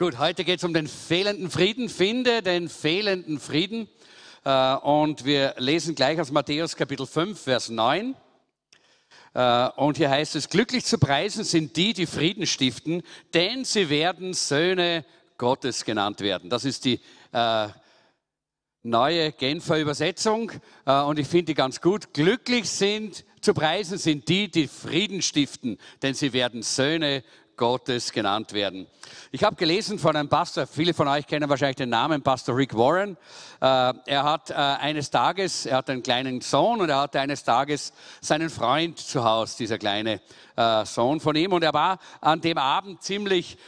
Gut, heute geht es um den fehlenden Frieden. Finde den fehlenden Frieden. Äh, und wir lesen gleich aus Matthäus Kapitel 5, Vers 9. Äh, und hier heißt es, glücklich zu preisen sind die, die Frieden stiften, denn sie werden Söhne Gottes genannt werden. Das ist die äh, neue Genfer Übersetzung und ich finde die ganz gut. Glücklich sind zu preisen sind die, die Frieden stiften, denn sie werden Söhne Gottes genannt werden. Ich habe gelesen von einem Pastor, viele von euch kennen wahrscheinlich den Namen, Pastor Rick Warren. Äh, er hat äh, eines Tages, er hat einen kleinen Sohn und er hatte eines Tages seinen Freund zu Hause, dieser kleine äh, Sohn von ihm. Und er war an dem Abend ziemlich,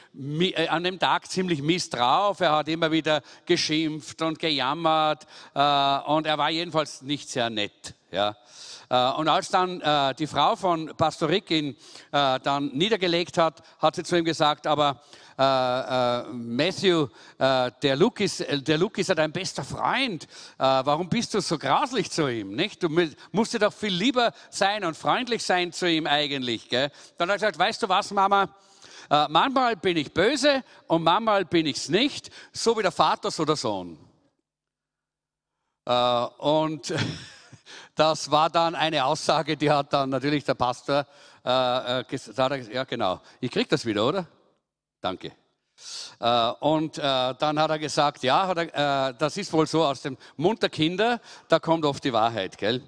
an dem Tag ziemlich mies drauf. Er hat immer wieder geschimpft und gejammert und er war jedenfalls nicht sehr nett. Ja. Äh, und als dann äh, die Frau von Pastor Rick ihn äh, dann niedergelegt hat, hat sie zu ihm gesagt, aber Matthew, der Luke, ist, der Luke ist ja dein bester Freund. warum bist du so graslich zu ihm? Nicht? Du musst dir doch viel lieber sein und freundlich sein zu ihm eigentlich. Gell? Dann hat er gesagt, weißt du was, Mama? manchmal bin ich böse und manchmal bin ich es nicht, so wie der Vater, so der Sohn. und Das war dann eine Aussage, die hat dann natürlich der Pastor äh, äh gesagt, ja genau, ich krieg das wieder, oder? Danke. Äh, und äh, dann hat er gesagt, ja, er, äh, das ist wohl so aus dem Mund der Kinder, da kommt oft die Wahrheit, gell?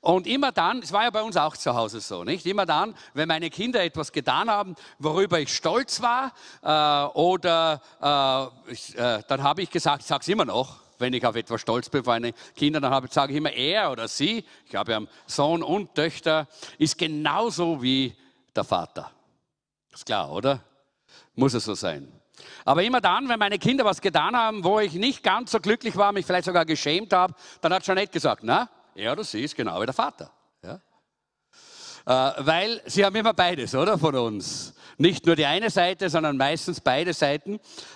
Und immer dann, es war ja bei uns auch zu Hause so, nicht? Immer dann, wenn meine Kinder etwas getan haben, worüber ich stolz war, äh, oder äh, ich, äh, dann habe ich gesagt, ich sage es immer noch, wenn ich auf etwas stolz bin für meine Kinder, dann sage ich immer, er oder sie, ich habe ja Sohn und Töchter, ist genauso wie der Vater. Ist klar, oder? Muss es so sein. Aber immer dann, wenn meine Kinder was getan haben, wo ich nicht ganz so glücklich war, mich vielleicht sogar geschämt habe, dann hat Jeanette gesagt, na, er oder sie ist genau wie der Vater. Äh, weil sie haben immer beides, oder, von uns. Nicht nur die eine Seite, sondern meistens beide Seiten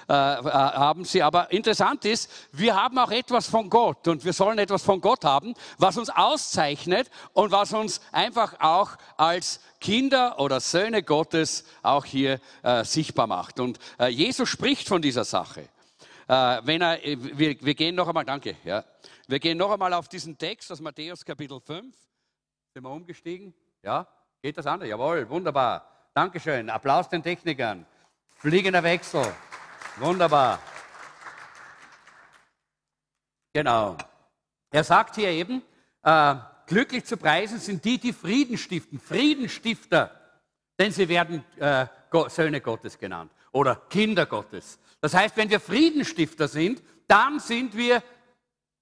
äh, äh, haben sie. Aber interessant ist, wir haben auch etwas von Gott und wir sollen etwas von Gott haben, was uns auszeichnet und was uns einfach auch als Kinder oder Söhne Gottes auch hier äh, sichtbar macht. Und äh, Jesus spricht von dieser Sache. Äh, wenn er, wir, wir gehen noch einmal, danke, ja. Wir gehen noch einmal auf diesen Text aus Matthäus Kapitel 5. Sind wir umgestiegen? Ja? Geht das an? Jawohl, wunderbar. Dankeschön. Applaus den Technikern. Fliegender Wechsel. Wunderbar. Genau. Er sagt hier eben, äh, glücklich zu preisen sind die, die Frieden stiften, Friedenstifter, denn sie werden äh, Söhne Gottes genannt oder Kinder Gottes. Das heißt, wenn wir Friedenstifter sind, dann sind wir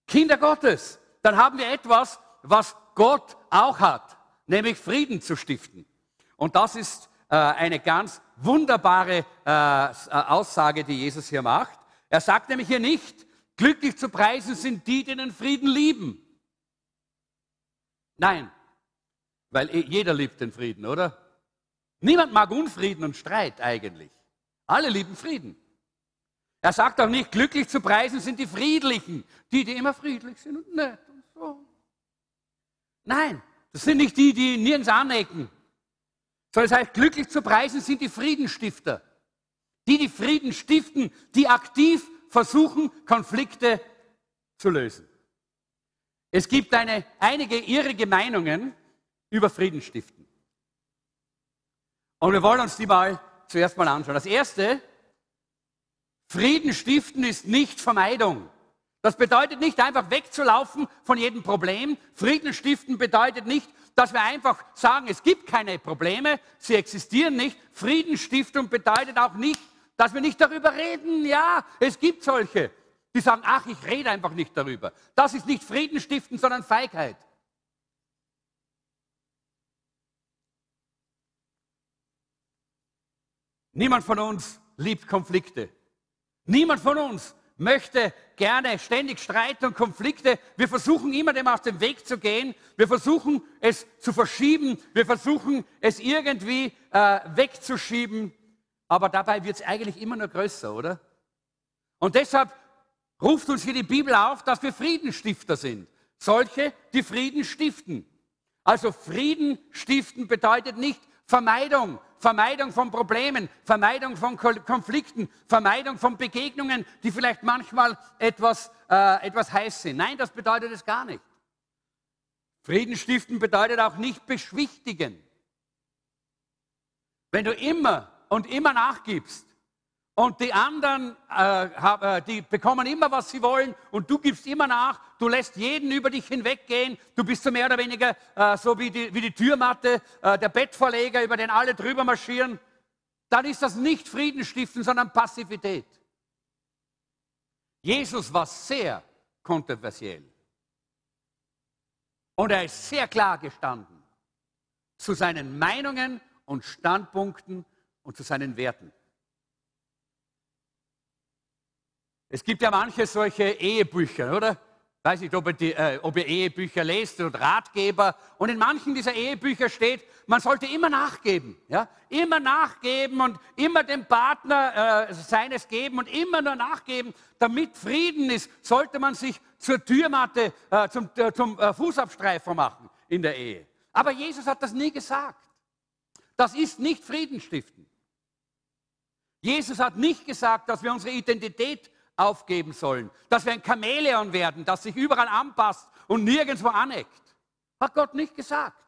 Kinder Gottes. Dann haben wir etwas, was Gott auch hat, nämlich Frieden zu stiften. Und das ist äh, eine ganz wunderbare äh, äh, Aussage, die Jesus hier macht. Er sagt nämlich hier nicht, glücklich zu preisen sind die, die den Frieden lieben. Nein, weil jeder liebt den Frieden, oder? Niemand mag Unfrieden und Streit eigentlich. Alle lieben Frieden. Er sagt auch nicht, glücklich zu preisen sind die Friedlichen, die, die immer friedlich sind und nett und so. Nein, das sind nicht die, die nirgends anecken, sondern es heißt, glücklich zu preisen sind die Friedenstifter. Die, die Frieden stiften, die aktiv versuchen, Konflikte zu lösen. Es gibt eine, einige irrige Meinungen über Friedenstiften. Und wir wollen uns die mal zuerst mal anschauen. Das erste, Frieden stiften ist nicht Vermeidung. Das bedeutet nicht einfach wegzulaufen von jedem Problem. Frieden stiften bedeutet nicht dass wir einfach sagen, es gibt keine Probleme, sie existieren nicht. Friedensstiftung bedeutet auch nicht, dass wir nicht darüber reden. Ja, es gibt solche, die sagen, ach, ich rede einfach nicht darüber. Das ist nicht Friedensstiften, sondern Feigheit. Niemand von uns liebt Konflikte. Niemand von uns möchte gerne ständig Streit und Konflikte. Wir versuchen immer dem aus dem Weg zu gehen. Wir versuchen es zu verschieben. Wir versuchen es irgendwie äh, wegzuschieben. Aber dabei wird es eigentlich immer nur größer, oder? Und deshalb ruft uns hier die Bibel auf, dass wir Friedenstifter sind. Solche, die Frieden stiften. Also Frieden stiften bedeutet nicht Vermeidung. Vermeidung von Problemen, Vermeidung von Konflikten, Vermeidung von Begegnungen, die vielleicht manchmal etwas, äh, etwas heiß sind. Nein, das bedeutet es gar nicht. Frieden stiften bedeutet auch nicht beschwichtigen. Wenn du immer und immer nachgibst und die anderen, äh, äh, die bekommen immer, was sie wollen und du gibst immer nach, du lässt jeden über dich hinweggehen, du bist so mehr oder weniger äh, so wie die, wie die Türmatte, äh, der Bettvorleger, über den alle drüber marschieren, dann ist das nicht Frieden stiften, sondern Passivität. Jesus war sehr kontroversiell. Und er ist sehr klar gestanden zu seinen Meinungen und Standpunkten und zu seinen Werten. Es gibt ja manche solche Ehebücher, oder? Weiß nicht, ob ihr, die, äh, ob ihr Ehebücher lest und Ratgeber. Und in manchen dieser Ehebücher steht, man sollte immer nachgeben. Ja? Immer nachgeben und immer dem Partner äh, seines geben und immer nur nachgeben. Damit Frieden ist, sollte man sich zur Türmatte, äh, zum, äh, zum äh, Fußabstreifer machen in der Ehe. Aber Jesus hat das nie gesagt. Das ist nicht Frieden stiften. Jesus hat nicht gesagt, dass wir unsere Identität aufgeben sollen, dass wir ein Chamäleon werden, das sich überall anpasst und nirgendwo aneckt. Hat Gott nicht gesagt.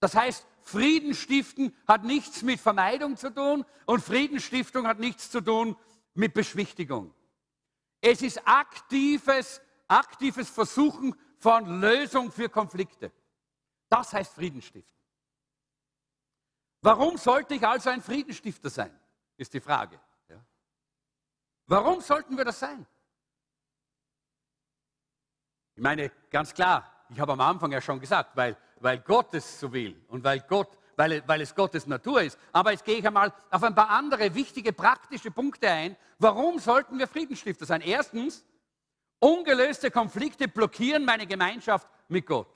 Das heißt, Frieden stiften hat nichts mit Vermeidung zu tun und Friedensstiftung hat nichts zu tun mit Beschwichtigung. Es ist aktives, aktives Versuchen von Lösung für Konflikte. Das heißt Friedenstiften. Warum sollte ich also ein Friedenstifter sein, ist die Frage. Warum sollten wir das sein? Ich meine, ganz klar, ich habe am Anfang ja schon gesagt, weil, weil Gott es so will und weil, Gott, weil, weil es Gottes Natur ist. Aber jetzt gehe ich einmal auf ein paar andere wichtige praktische Punkte ein. Warum sollten wir Friedensstifter sein? Erstens, ungelöste Konflikte blockieren meine Gemeinschaft mit Gott.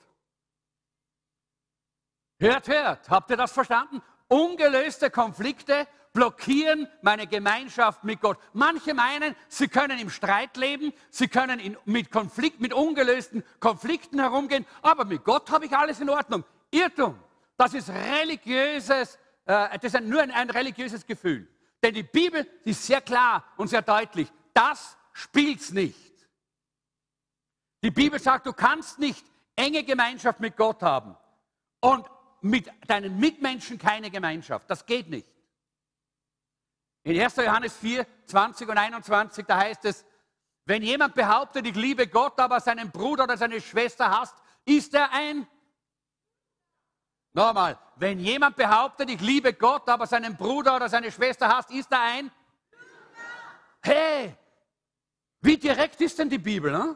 Hört, hört, habt ihr das verstanden? Ungelöste Konflikte blockieren meine Gemeinschaft mit Gott. Manche meinen, sie können im Streit leben, sie können in, mit Konflikt, mit ungelösten Konflikten herumgehen, aber mit Gott habe ich alles in Ordnung. Irrtum. Das ist religiöses, äh, das ist nur ein, ein religiöses Gefühl. Denn die Bibel ist sehr klar und sehr deutlich. Das spielt's nicht. Die Bibel sagt, du kannst nicht enge Gemeinschaft mit Gott haben und mit deinen Mitmenschen keine Gemeinschaft. Das geht nicht. In 1. Johannes 4, 20 und 21, da heißt es, wenn jemand behauptet, ich liebe Gott, aber seinen Bruder oder seine Schwester hasst, ist er ein. Nochmal, wenn jemand behauptet, ich liebe Gott, aber seinen Bruder oder seine Schwester hasst, ist er ein. Hey, wie direkt ist denn die Bibel? Ne?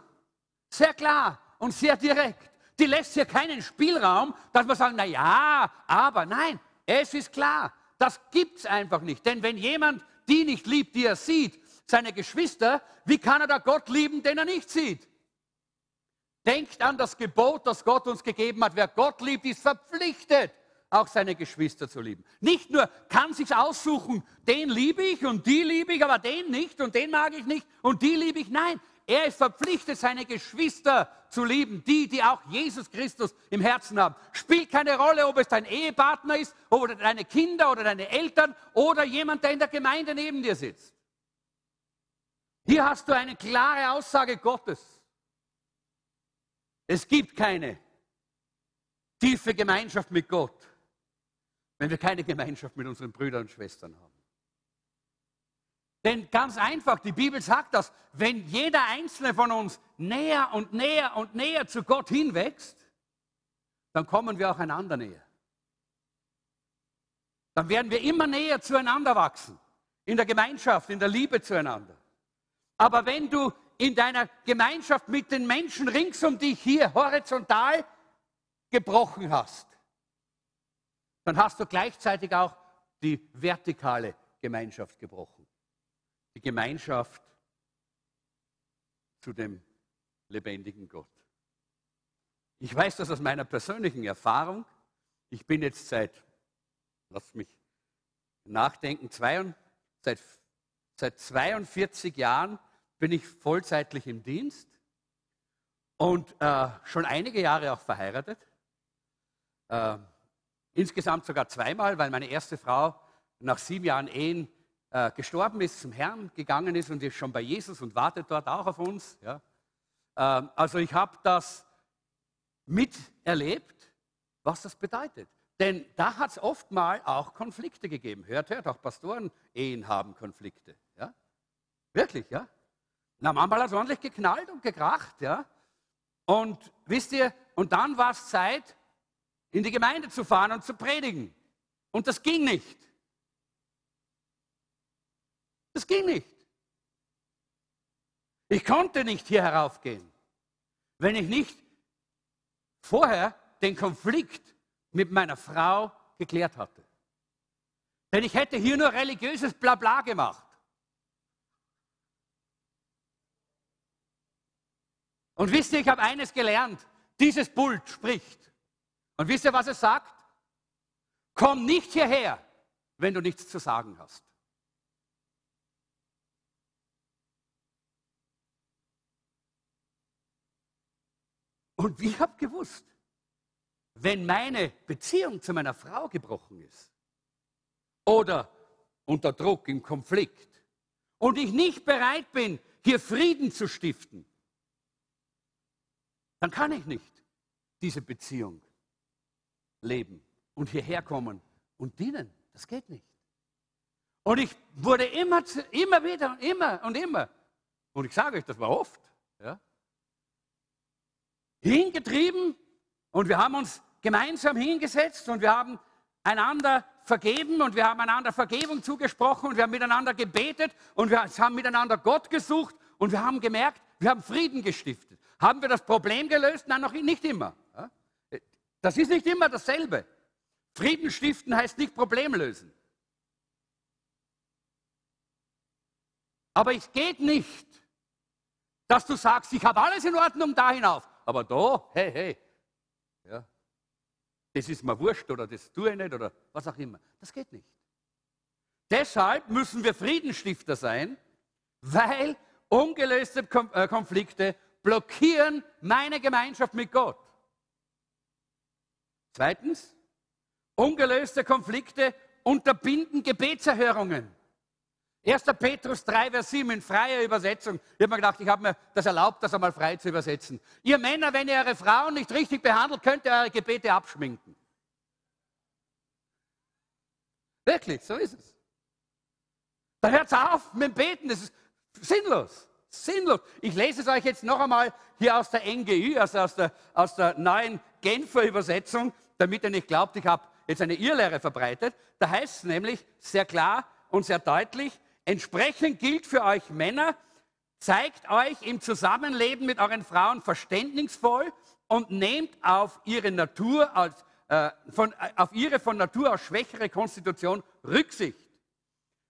Sehr klar und sehr direkt. Die lässt hier keinen Spielraum, dass man sagt, na ja, aber nein, es ist klar, das gibt es einfach nicht. Denn wenn jemand die nicht liebt, die er sieht, seine Geschwister, wie kann er da Gott lieben, den er nicht sieht? Denkt an das Gebot, das Gott uns gegeben hat. Wer Gott liebt, ist verpflichtet, auch seine Geschwister zu lieben. Nicht nur kann sich aussuchen, den liebe ich und die liebe ich, aber den nicht und den mag ich nicht und die liebe ich. Nein, er ist verpflichtet, seine Geschwister zu lieben, die, die auch Jesus Christus im Herzen haben. Spielt keine Rolle, ob es dein Ehepartner ist oder deine Kinder oder deine Eltern oder jemand, der in der Gemeinde neben dir sitzt. Hier hast du eine klare Aussage Gottes. Es gibt keine tiefe Gemeinschaft mit Gott, wenn wir keine Gemeinschaft mit unseren Brüdern und Schwestern haben. Denn ganz einfach, die Bibel sagt das, wenn jeder einzelne von uns näher und näher und näher zu Gott hinwächst, dann kommen wir auch einander näher. Dann werden wir immer näher zueinander wachsen, in der Gemeinschaft, in der Liebe zueinander. Aber wenn du in deiner Gemeinschaft mit den Menschen rings um dich hier horizontal gebrochen hast, dann hast du gleichzeitig auch die vertikale Gemeinschaft gebrochen die Gemeinschaft zu dem lebendigen Gott. Ich weiß das aus meiner persönlichen Erfahrung. Ich bin jetzt seit, lass mich nachdenken, zwei, seit, seit 42 Jahren bin ich vollzeitlich im Dienst und äh, schon einige Jahre auch verheiratet. Äh, insgesamt sogar zweimal, weil meine erste Frau nach sieben Jahren Ehen äh, gestorben ist, zum Herrn gegangen ist und ist schon bei Jesus und wartet dort auch auf uns. Ja. Ähm, also ich habe das miterlebt, was das bedeutet. Denn da hat es oft mal auch Konflikte gegeben. Hört, hört, auch Pastoren-Ehen haben Konflikte. Ja? Wirklich, ja? Na, manchmal hat es ordentlich geknallt und gekracht, ja? Und wisst ihr, und dann war es Zeit, in die Gemeinde zu fahren und zu predigen. Und das ging nicht. Das ging nicht. Ich konnte nicht hier heraufgehen, wenn ich nicht vorher den Konflikt mit meiner Frau geklärt hatte. Denn ich hätte hier nur religiöses Blabla gemacht. Und wisst ihr, ich habe eines gelernt. Dieses Pult spricht. Und wisst ihr, was es sagt? Komm nicht hierher, wenn du nichts zu sagen hast. Und ich habe gewusst, wenn meine Beziehung zu meiner Frau gebrochen ist oder unter Druck, im Konflikt und ich nicht bereit bin, hier Frieden zu stiften, dann kann ich nicht diese Beziehung leben und hierher kommen und dienen. Das geht nicht. Und ich wurde immer, immer wieder und immer und immer, und ich sage euch, das war oft, ja, hingetrieben und wir haben uns gemeinsam hingesetzt und wir haben einander vergeben und wir haben einander Vergebung zugesprochen und wir haben miteinander gebetet und wir haben miteinander Gott gesucht und wir haben gemerkt, wir haben Frieden gestiftet. Haben wir das Problem gelöst? Nein, noch nicht immer. Das ist nicht immer dasselbe. Frieden stiften heißt nicht Problem lösen. Aber es geht nicht, dass du sagst, ich habe alles in Ordnung da hinauf, aber da, hey, hey, ja, das ist mir wurscht oder das tue ich nicht oder was auch immer. Das geht nicht. Deshalb müssen wir Friedensstifter sein, weil ungelöste äh, Konflikte blockieren meine Gemeinschaft mit Gott. Zweitens, ungelöste Konflikte unterbinden Gebetserhörungen. 1. Petrus 3, Vers 7 in freier Übersetzung. Ich habe mir gedacht, ich habe mir das erlaubt, das einmal frei zu übersetzen. Ihr Männer, wenn ihr eure Frauen nicht richtig behandelt, könnt ihr eure Gebete abschminken. Wirklich, so ist es. Da hört es auf mit dem Beten, das ist sinnlos. Sinnlos. Ich lese es euch jetzt noch einmal hier aus der NGÜ, also aus der, aus der neuen Genfer Übersetzung, damit ihr nicht glaubt, ich habe jetzt eine Irrlehre verbreitet. Da heißt es nämlich sehr klar und sehr deutlich, entsprechend gilt für euch Männer, zeigt euch im Zusammenleben mit euren Frauen verständnisvoll und nehmt auf ihre Natur als, äh, von, äh, auf ihre von Natur aus schwächere Konstitution Rücksicht.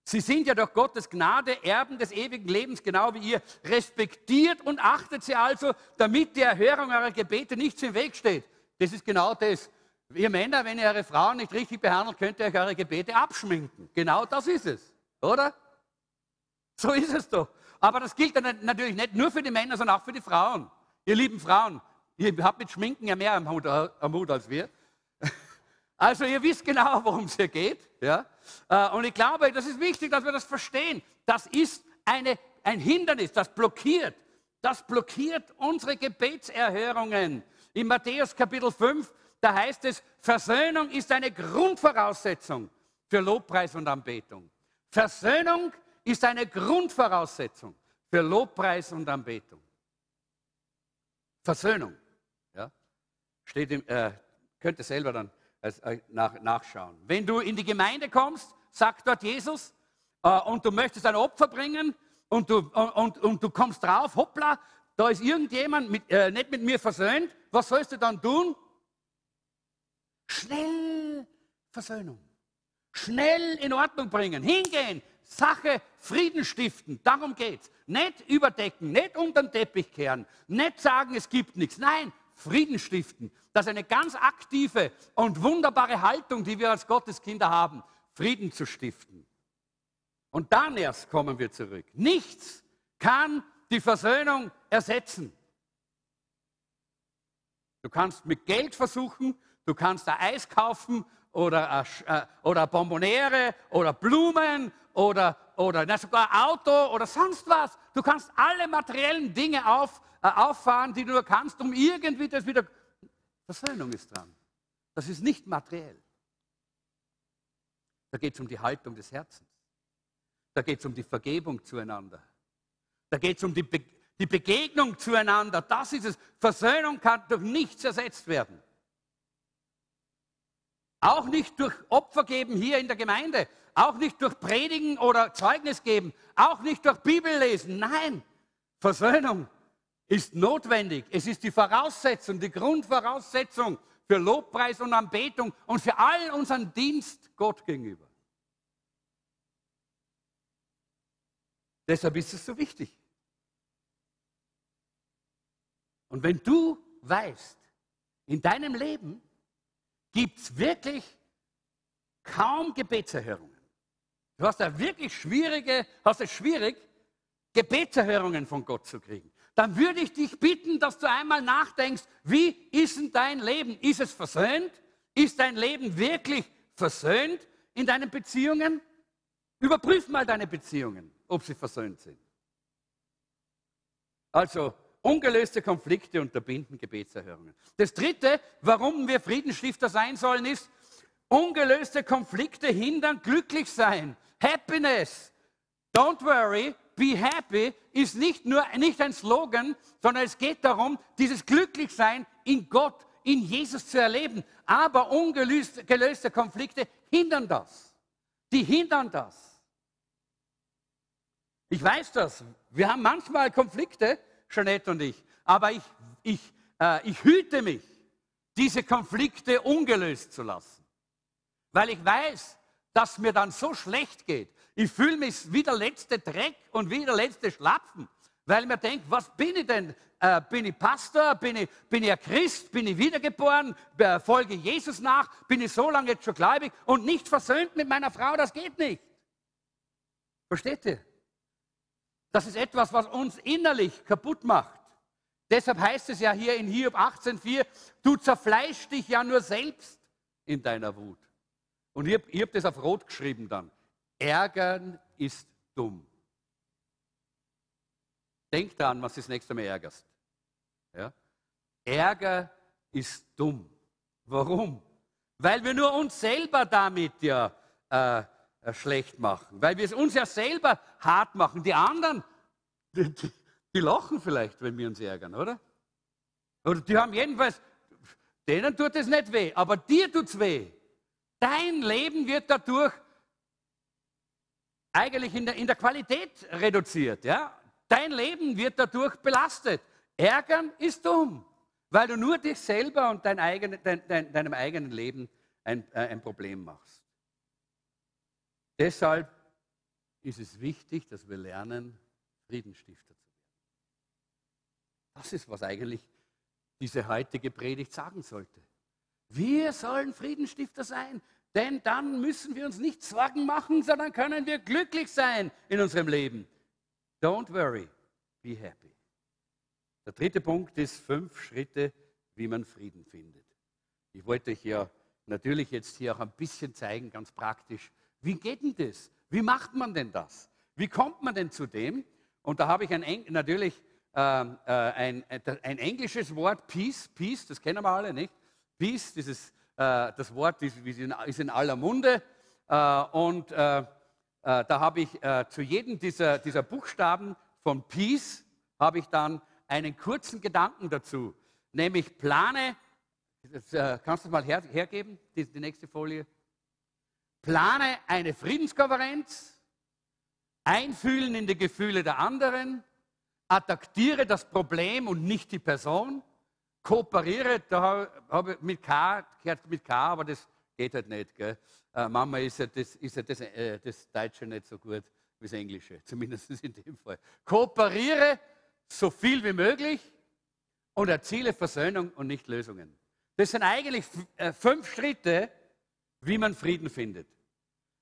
Sie sind ja durch Gottes Gnade Erben des ewigen Lebens, genau wie ihr. Respektiert und achtet sie also, damit die Erhörung eurer Gebete nichts im Weg steht. Das ist genau das. Ihr Männer, wenn ihr eure Frauen nicht richtig behandelt, könnt ihr euch eure Gebete abschminken. Genau das ist es, oder? So ist es doch. Aber das gilt dann natürlich nicht nur für die Männer, sondern auch für die Frauen. Ihr lieben Frauen, ihr habt mit Schminken ja mehr am Hut, am Hut als wir. Also ihr wisst genau, worum es hier geht. Ja? Äh, und ich glaube, das ist wichtig, dass wir das verstehen. Das ist eine, ein Hindernis, das blockiert. Das blockiert unsere Gebetserhörungen. In Matthäus Kapitel 5, da heißt es, Versöhnung ist eine Grundvoraussetzung für Lobpreis und Anbetung. Versöhnung ist eine Grundvoraussetzung für Lobpreis und Anbetung. Versöhnung. Ja? Steht im, äh, könnt ihr selber dann äh, nach, nachschauen. Wenn du in die Gemeinde kommst, sagt dort Jesus, äh, und du möchtest ein Opfer bringen und du, und, und, und du kommst drauf, hoppla, da ist irgendjemand mit, äh, nicht mit mir versöhnt, was sollst du dann tun? Schnell Versöhnung. Schnell in Ordnung bringen, hingehen, Sache Frieden stiften, darum geht's. Nicht überdecken, nicht unter den Teppich kehren, nicht sagen, es gibt nichts. Nein, Frieden stiften. Das ist eine ganz aktive und wunderbare Haltung, die wir als Gotteskinder haben, Frieden zu stiften. Und dann erst kommen wir zurück. Nichts kann die Versöhnung ersetzen. Du kannst mit Geld versuchen, du kannst da Eis kaufen oder, äh, oder Bonboniere oder Blumen oder, oder na, sogar Auto oder sonst was. Du kannst alle materiellen Dinge auf, äh, auffahren, die du nur kannst, um irgendwie das wieder... Versöhnung ist dran. Das ist nicht materiell. Da geht es um die Haltung des Herzens. Da geht es um die Vergebung zueinander. Da geht es um die, Be die Begegnung zueinander. Das ist es. Versöhnung kann durch nichts ersetzt werden. Auch nicht durch Opfer geben hier in der Gemeinde. Auch nicht durch Predigen oder Zeugnis geben. Auch nicht durch Bibel lesen. Nein, Versöhnung ist notwendig. Es ist die Voraussetzung, die Grundvoraussetzung für Lobpreis und Anbetung und für all unseren Dienst Gott gegenüber. Deshalb ist es so wichtig. Und wenn du weißt, in deinem Leben gibt es wirklich kaum Gebetserhörungen. Du hast ja wirklich schwierige, hast es schwierig, Gebetserhörungen von Gott zu kriegen. Dann würde ich dich bitten, dass du einmal nachdenkst, wie ist denn dein Leben? Ist es versöhnt? Ist dein Leben wirklich versöhnt in deinen Beziehungen? Überprüf mal deine Beziehungen, ob sie versöhnt sind. Also ungelöste Konflikte unterbinden Gebetserhörungen. Das Dritte, warum wir Friedensstifter sein sollen, ist, ungelöste Konflikte hindern glücklich sein. Happiness. Don't worry, be happy ist nicht nur nicht ein Slogan, sondern es geht darum, dieses Glücklichsein in Gott, in Jesus zu erleben. Aber ungelöste Konflikte hindern das. Die hindern das. Ich weiß das. Wir haben manchmal Konflikte, Jeanette und ich, aber ich, ich, äh, ich hüte mich, diese Konflikte ungelöst zu lassen. Weil ich weiß, dass mir dann so schlecht geht, ich fühle mich wie der letzte Dreck und wie der letzte Schlapfen, weil ich mir denke, was bin ich denn? Äh, bin ich Pastor? Bin ich, bin ich ein Christ? Bin ich wiedergeboren? Äh, folge Jesus nach? Bin ich so lange jetzt schon gläubig und nicht versöhnt mit meiner Frau? Das geht nicht. Versteht ihr? Das ist etwas, was uns innerlich kaputt macht. Deshalb heißt es ja hier in Hiob 18,4, du zerfleischst dich ja nur selbst in deiner Wut. Und ich habe hab das auf Rot geschrieben dann. Ärgern ist dumm. Denk daran, was du das nächste Mal ärgerst. Ja? Ärger ist dumm. Warum? Weil wir nur uns selber damit ja äh schlecht machen. Weil wir es uns ja selber hart machen. Die anderen, die, die, die lachen vielleicht, wenn wir uns ärgern, oder? Oder die haben jedenfalls, denen tut es nicht weh, aber dir tut es weh. Dein Leben wird dadurch eigentlich in der, in der Qualität reduziert. Ja? Dein Leben wird dadurch belastet. Ärgern ist dumm, weil du nur dich selber und dein eigene, dein, dein, deinem eigenen Leben ein, äh, ein Problem machst. Deshalb ist es wichtig, dass wir lernen, Friedensstifter zu werden. Das ist, was eigentlich diese heutige Predigt sagen sollte. Wir sollen Friedensstifter sein. Denn dann müssen wir uns nicht Sorgen machen, sondern können wir glücklich sein in unserem Leben. Don't worry, be happy. Der dritte Punkt ist fünf Schritte, wie man Frieden findet. Ich wollte euch ja natürlich jetzt hier auch ein bisschen zeigen, ganz praktisch, wie geht denn das? Wie macht man denn das? Wie kommt man denn zu dem? Und da habe ich ein, natürlich ähm, äh, ein, ein, englisches Wort, Peace, Peace, das kennen wir alle, nicht? Peace, dieses äh, das Wort ist, ist, in aller Munde. Äh, und äh, da habe ich zu jedem dieser, dieser Buchstaben von Peace, habe ich dann einen kurzen Gedanken dazu. Nämlich plane, das, kannst du mal her, hergeben, die, die nächste Folie. Plane eine Friedenskonferenz, einfühlen in die Gefühle der anderen, attackiere das Problem und nicht die Person, kooperiere, da habe ich mit K, gehört mit K, aber das geht halt nicht. Gell? Äh, Mama ist ja, das, ist ja das, äh, das Deutsche nicht so gut wie das Englische, zumindest in dem Fall. Kooperiere so viel wie möglich und erziele Versöhnung und nicht Lösungen. Das sind eigentlich äh, fünf Schritte, wie man Frieden findet.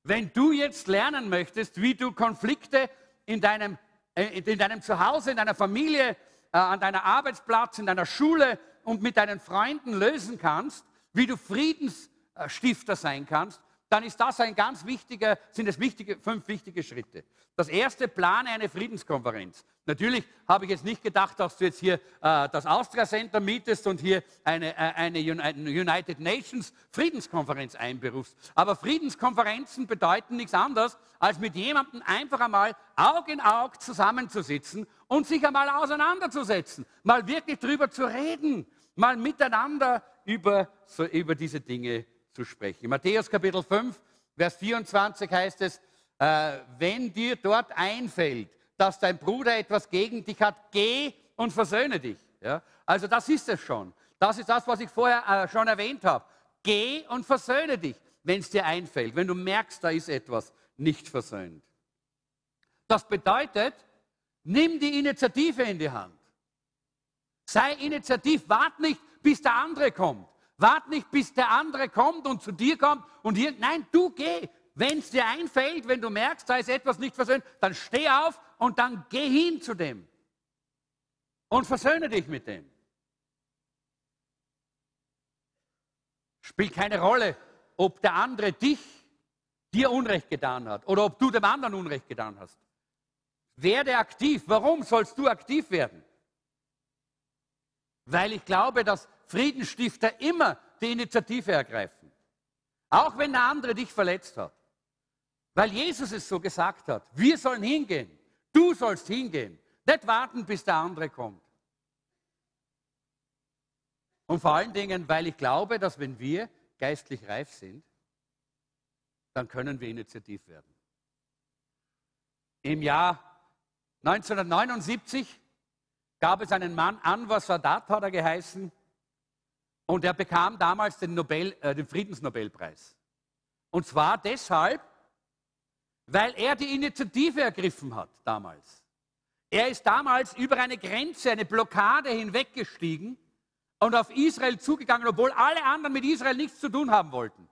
Wenn du jetzt lernen möchtest, wie du Konflikte in deinem, äh, in deinem Zuhause, in deiner Familie, äh, an deiner Arbeitsplatz, in deiner Schule, und mit deinen Freunden lösen kannst, wie du Friedens, Friedensstifter sein kannst, dann ist das ein ganz wichtiger, sind es wichtige, fünf wichtige Schritte. Das erste, plane eine Friedenskonferenz. Natürlich habe ich jetzt nicht gedacht, dass du jetzt hier äh, das Austria Center mietest und hier eine, äh, eine United Nations Friedenskonferenz einberufst. Aber Friedenskonferenzen bedeuten nichts anderes, als mit jemandem einfach einmal Aug in Aug zusammenzusitzen und sich einmal auseinanderzusetzen, mal wirklich darüber zu reden, mal miteinander über, so, über diese Dinge zu sprechen. In Matthäus Kapitel 5, Vers 24 heißt es, äh, wenn dir dort einfällt, dass dein Bruder etwas gegen dich hat, geh und versöhne dich. Ja? Also das ist es schon. Das ist das, was ich vorher äh, schon erwähnt habe. Geh und versöhne dich, wenn es dir einfällt, wenn du merkst, da ist etwas nicht versöhnt. Das bedeutet, nimm die Initiative in die Hand. Sei initiativ, wart nicht, bis der andere kommt. Wart nicht, bis der andere kommt und zu dir kommt und hier. Nein, du geh. Wenn es dir einfällt, wenn du merkst, da ist etwas nicht versöhnt, dann steh auf und dann geh hin zu dem. Und versöhne dich mit dem. Spielt keine Rolle, ob der andere dich, dir Unrecht getan hat oder ob du dem anderen Unrecht getan hast. Werde aktiv. Warum sollst du aktiv werden? Weil ich glaube, dass Friedensstifter immer die Initiative ergreifen. Auch wenn der andere dich verletzt hat. Weil Jesus es so gesagt hat. Wir sollen hingehen. Du sollst hingehen. Nicht warten, bis der andere kommt. Und vor allen Dingen, weil ich glaube, dass wenn wir geistlich reif sind, dann können wir initiativ werden. Im Jahr 1979 gab es einen Mann, Anwar Sadat hat er geheißen, und er bekam damals den, Nobel, äh, den Friedensnobelpreis. Und zwar deshalb, weil er die Initiative ergriffen hat damals. Er ist damals über eine Grenze, eine Blockade hinweggestiegen und auf Israel zugegangen, obwohl alle anderen mit Israel nichts zu tun haben wollten.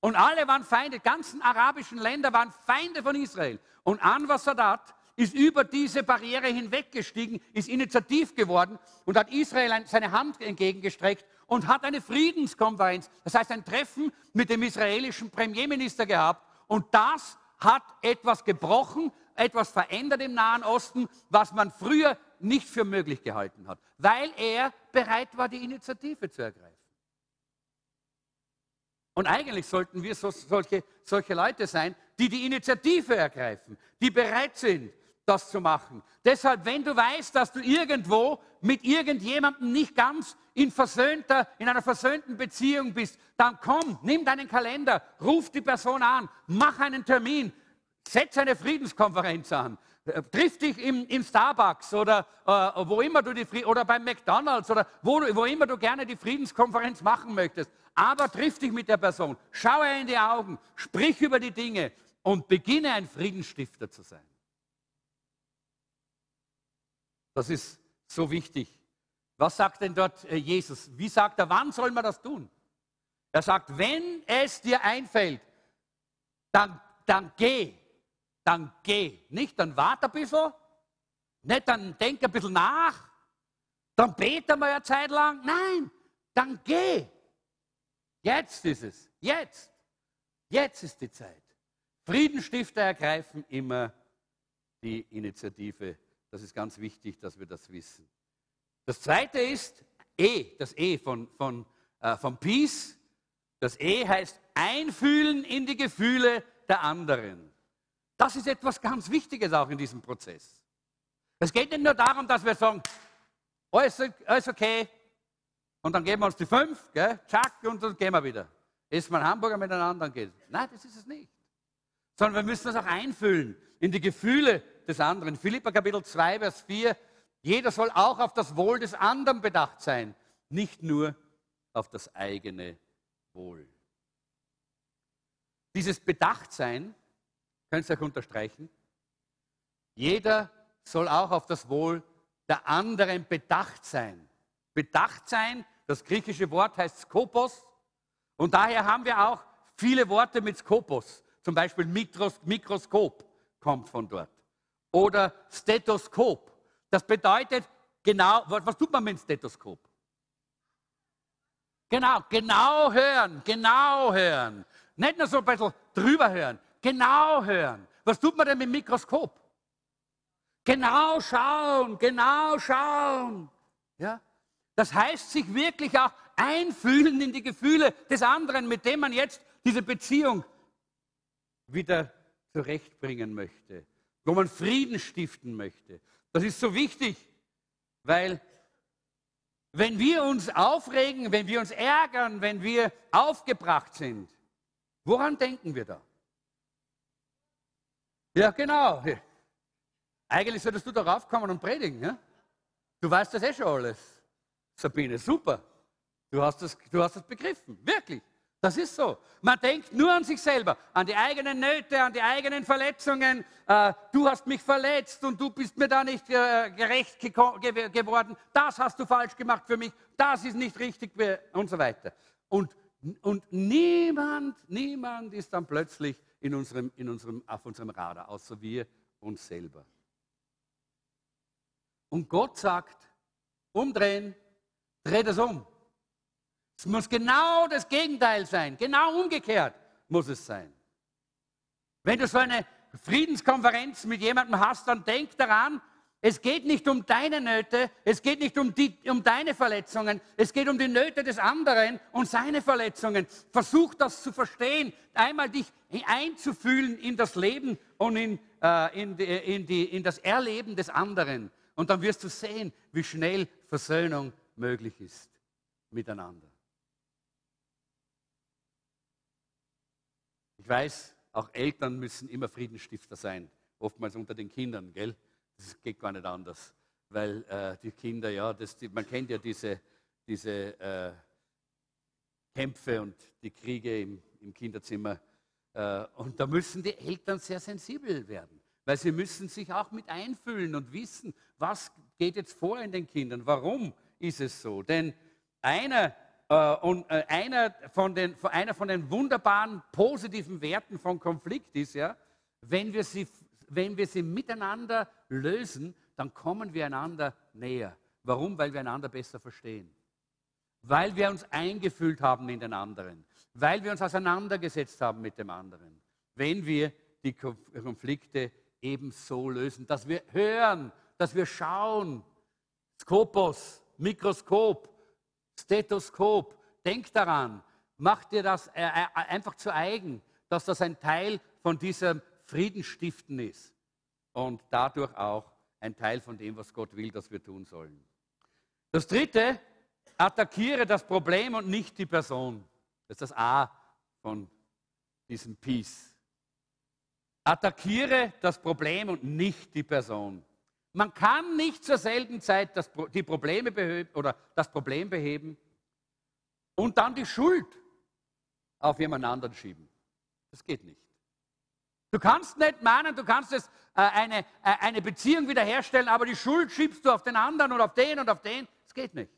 Und alle waren Feinde, die ganzen arabischen Länder waren Feinde von Israel. Und Anwar Sadat ist über diese Barriere hinweggestiegen, ist initiativ geworden und hat Israel seine Hand entgegengestreckt und hat eine Friedenskonferenz, das heißt ein Treffen mit dem israelischen Premierminister gehabt. Und das hat etwas gebrochen, etwas verändert im Nahen Osten, was man früher nicht für möglich gehalten hat, weil er bereit war, die Initiative zu ergreifen. Und eigentlich sollten wir so, solche, solche Leute sein, die die Initiative ergreifen, die bereit sind, das zu machen. Deshalb, wenn du weißt, dass du irgendwo mit irgendjemandem nicht ganz in, versöhnter, in einer versöhnten Beziehung bist, dann komm, nimm deinen Kalender, ruf die Person an, mach einen Termin, setz eine Friedenskonferenz an. Äh, triff dich im, im Starbucks oder äh, wo immer du die oder beim McDonalds oder wo, wo immer du gerne die Friedenskonferenz machen möchtest. Aber triff dich mit der Person, schau ihr in die Augen, sprich über die Dinge und beginne ein Friedensstifter zu sein. Das ist so wichtig. Was sagt denn dort äh, Jesus? Wie sagt er, wann soll man das tun? Er sagt, wenn es dir einfällt, dann, dann geh, dann geh. Nicht, dann warte ein bisschen, nicht, dann denk ein bisschen nach, dann bete mal eine Zeit lang. Nein, dann geh. Jetzt ist es, jetzt. Jetzt ist die Zeit. Friedenstifter ergreifen immer die Initiative das ist ganz wichtig, dass wir das wissen. Das zweite ist E, das E von, von, äh, von Peace. Das E heißt einfühlen in die Gefühle der anderen. Das ist etwas ganz Wichtiges auch in diesem Prozess. Es geht nicht nur darum, dass wir sagen, alles, alles okay, und dann geben wir uns die fünf, gell, tschack, und dann gehen wir wieder. Wir einen Hamburger miteinander geht. Nein, das ist es nicht. Sondern wir müssen das auch einfühlen in die Gefühle des anderen. Philippa Kapitel 2, Vers 4. Jeder soll auch auf das Wohl des anderen bedacht sein, nicht nur auf das eigene Wohl. Dieses Bedachtsein, könnt ihr euch unterstreichen, jeder soll auch auf das Wohl der anderen bedacht sein. Bedacht sein, das griechische Wort heißt Skopos, und daher haben wir auch viele Worte mit Skopos, zum Beispiel Mikroskop kommt von dort oder Stethoskop. Das bedeutet genau, was tut man mit dem Stethoskop? Genau, genau hören, genau hören. Nicht nur so ein bisschen drüber hören, genau hören. Was tut man denn mit dem Mikroskop? Genau schauen, genau schauen. Ja? Das heißt, sich wirklich auch einfühlen in die Gefühle des anderen, mit dem man jetzt diese Beziehung wieder zurechtbringen möchte, wo man Frieden stiften möchte. Das ist so wichtig, weil wenn wir uns aufregen, wenn wir uns ärgern, wenn wir aufgebracht sind, woran denken wir da? Ja, genau. Eigentlich solltest du darauf kommen und predigen. Ja? Du weißt das eh schon alles. Sabine, super. Du hast das, du hast das begriffen. Wirklich. Das ist so. Man denkt nur an sich selber, an die eigenen Nöte, an die eigenen Verletzungen. Äh, du hast mich verletzt und du bist mir da nicht äh, gerecht ge ge geworden. Das hast du falsch gemacht für mich. Das ist nicht richtig und so weiter. Und, und niemand, niemand ist dann plötzlich in unserem, in unserem, auf unserem Radar, außer wir uns selber. Und Gott sagt, umdrehen, dreh das um. Es muss genau das Gegenteil sein, genau umgekehrt muss es sein. Wenn du so eine Friedenskonferenz mit jemandem hast, dann denk daran, es geht nicht um deine Nöte, es geht nicht um, die, um deine Verletzungen, es geht um die Nöte des anderen und seine Verletzungen. Versuch das zu verstehen, einmal dich einzufühlen in das Leben und in, äh, in, in, die, in das Erleben des anderen. Und dann wirst du sehen, wie schnell Versöhnung möglich ist miteinander. Ich weiß, auch Eltern müssen immer Friedensstifter sein, oftmals unter den Kindern, gell? Das geht gar nicht anders, weil äh, die Kinder, ja, das, die, man kennt ja diese, diese äh, Kämpfe und die Kriege im, im Kinderzimmer. Äh, und da müssen die Eltern sehr sensibel werden, weil sie müssen sich auch mit einfühlen und wissen, was geht jetzt vor in den Kindern, warum ist es so. Denn einer und äh, einer von, den, einer von den wunderbaren positiven Werten von Konflikt ist ja, wenn wir, sie, wenn wir sie miteinander lösen, dann kommen wir einander näher. Warum? Weil wir einander besser verstehen. Weil wir uns eingefühlt haben in den anderen. Weil wir uns auseinandergesetzt haben mit dem anderen. Wenn wir die Konflikte eben so lösen, dass wir hören, dass wir schauen, Skopos, Mikroskop, Stethoskop. Denk daran, mach dir das äh, äh, einfach zu eigen, dass das ein Teil von diesem Friedensstiften ist und dadurch auch ein Teil von dem, was Gott will, dass wir tun sollen. Das dritte, attackiere das Problem und nicht die Person. Das ist das A von diesem Peace. Attackiere das Problem und nicht die Person. Man kann nicht zur selben Zeit das, die Probleme beheben, oder das Problem beheben und dann die Schuld auf jemand anderen schieben. Das geht nicht. Du kannst nicht meinen, du kannst es, äh, eine, äh, eine Beziehung wiederherstellen, aber die Schuld schiebst du auf den anderen und auf den und auf den. Das geht nicht.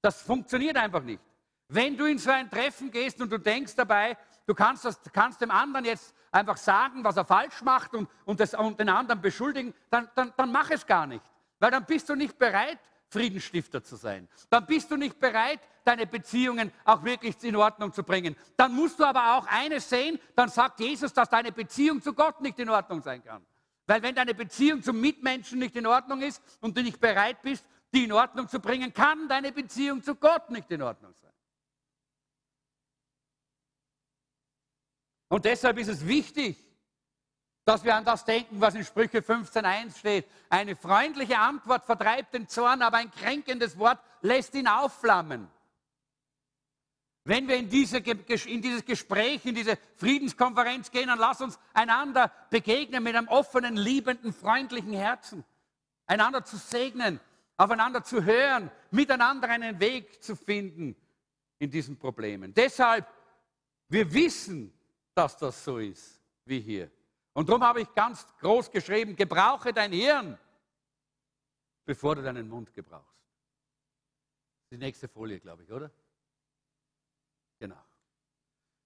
Das funktioniert einfach nicht. Wenn du in so ein Treffen gehst und du denkst dabei, du kannst, das, kannst dem anderen jetzt einfach sagen, was er falsch macht und, und, das, und den anderen beschuldigen, dann, dann, dann mach es gar nicht. Weil dann bist du nicht bereit, Friedensstifter zu sein. Dann bist du nicht bereit, deine Beziehungen auch wirklich in Ordnung zu bringen. Dann musst du aber auch eines sehen, dann sagt Jesus, dass deine Beziehung zu Gott nicht in Ordnung sein kann. Weil wenn deine Beziehung zum Mitmenschen nicht in Ordnung ist und du nicht bereit bist, die in Ordnung zu bringen, kann deine Beziehung zu Gott nicht in Ordnung sein. Und deshalb ist es wichtig, dass wir an das denken, was in Sprüche 15.1 steht. Eine freundliche Antwort vertreibt den Zorn, aber ein kränkendes Wort lässt ihn aufflammen. Wenn wir in, diese, in dieses Gespräch, in diese Friedenskonferenz gehen, dann lass uns einander begegnen mit einem offenen, liebenden, freundlichen Herzen. Einander zu segnen, aufeinander zu hören, miteinander einen Weg zu finden in diesen Problemen. Deshalb, wir wissen, dass das so ist wie hier. Und darum habe ich ganz groß geschrieben, gebrauche dein Hirn, bevor du deinen Mund gebrauchst. Die nächste Folie, glaube ich, oder? Genau.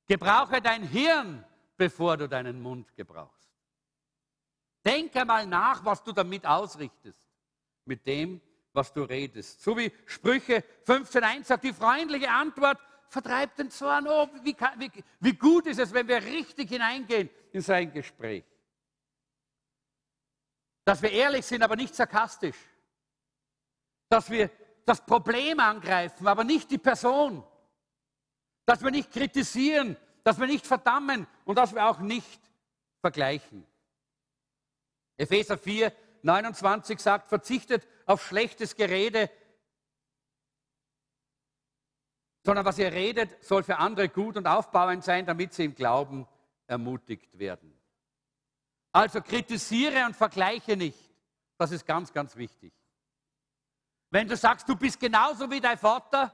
Gebrauche dein Hirn, bevor du deinen Mund gebrauchst. Denke mal nach, was du damit ausrichtest, mit dem, was du redest. So wie Sprüche 15.1 sagt, die freundliche Antwort vertreibt den Zorn. Oh, wie, wie, wie gut ist es, wenn wir richtig hineingehen in sein Gespräch. Dass wir ehrlich sind, aber nicht sarkastisch. Dass wir das Problem angreifen, aber nicht die Person. Dass wir nicht kritisieren, dass wir nicht verdammen und dass wir auch nicht vergleichen. Epheser 4, 29 sagt, verzichtet auf schlechtes Gerede, sondern was ihr redet, soll für andere gut und aufbauend sein, damit sie im Glauben ermutigt werden. Also kritisiere und vergleiche nicht. Das ist ganz, ganz wichtig. Wenn du sagst, du bist genauso wie dein Vater,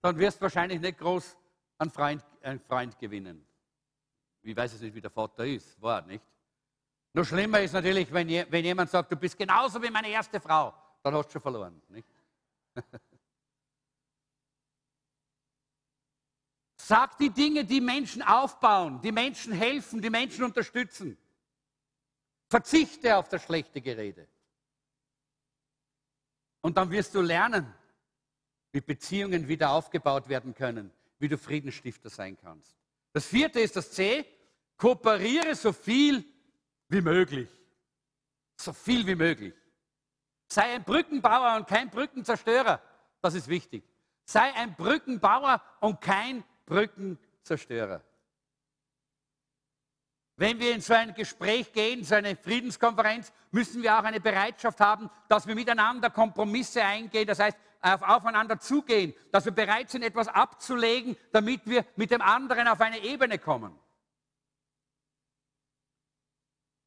dann wirst du wahrscheinlich nicht groß einen Freund, einen Freund gewinnen. Ich weiß es nicht, wie der Vater ist, war nicht. Noch schlimmer ist natürlich, wenn, wenn jemand sagt, du bist genauso wie meine erste Frau, dann hast du schon verloren. Nicht? Sag die Dinge, die Menschen aufbauen, die Menschen helfen, die Menschen unterstützen. Verzichte auf das schlechte Gerede. Und dann wirst du lernen, wie Beziehungen wieder aufgebaut werden können, wie du Friedensstifter sein kannst. Das vierte ist das C. Kooperiere so viel wie möglich. So viel wie möglich. Sei ein Brückenbauer und kein Brückenzerstörer. Das ist wichtig. Sei ein Brückenbauer und kein Brückenzerstörer. Wenn wir in so ein Gespräch gehen, so eine Friedenskonferenz, müssen wir auch eine Bereitschaft haben, dass wir miteinander Kompromisse eingehen, das heißt auf, aufeinander zugehen, dass wir bereit sind, etwas abzulegen, damit wir mit dem anderen auf eine Ebene kommen.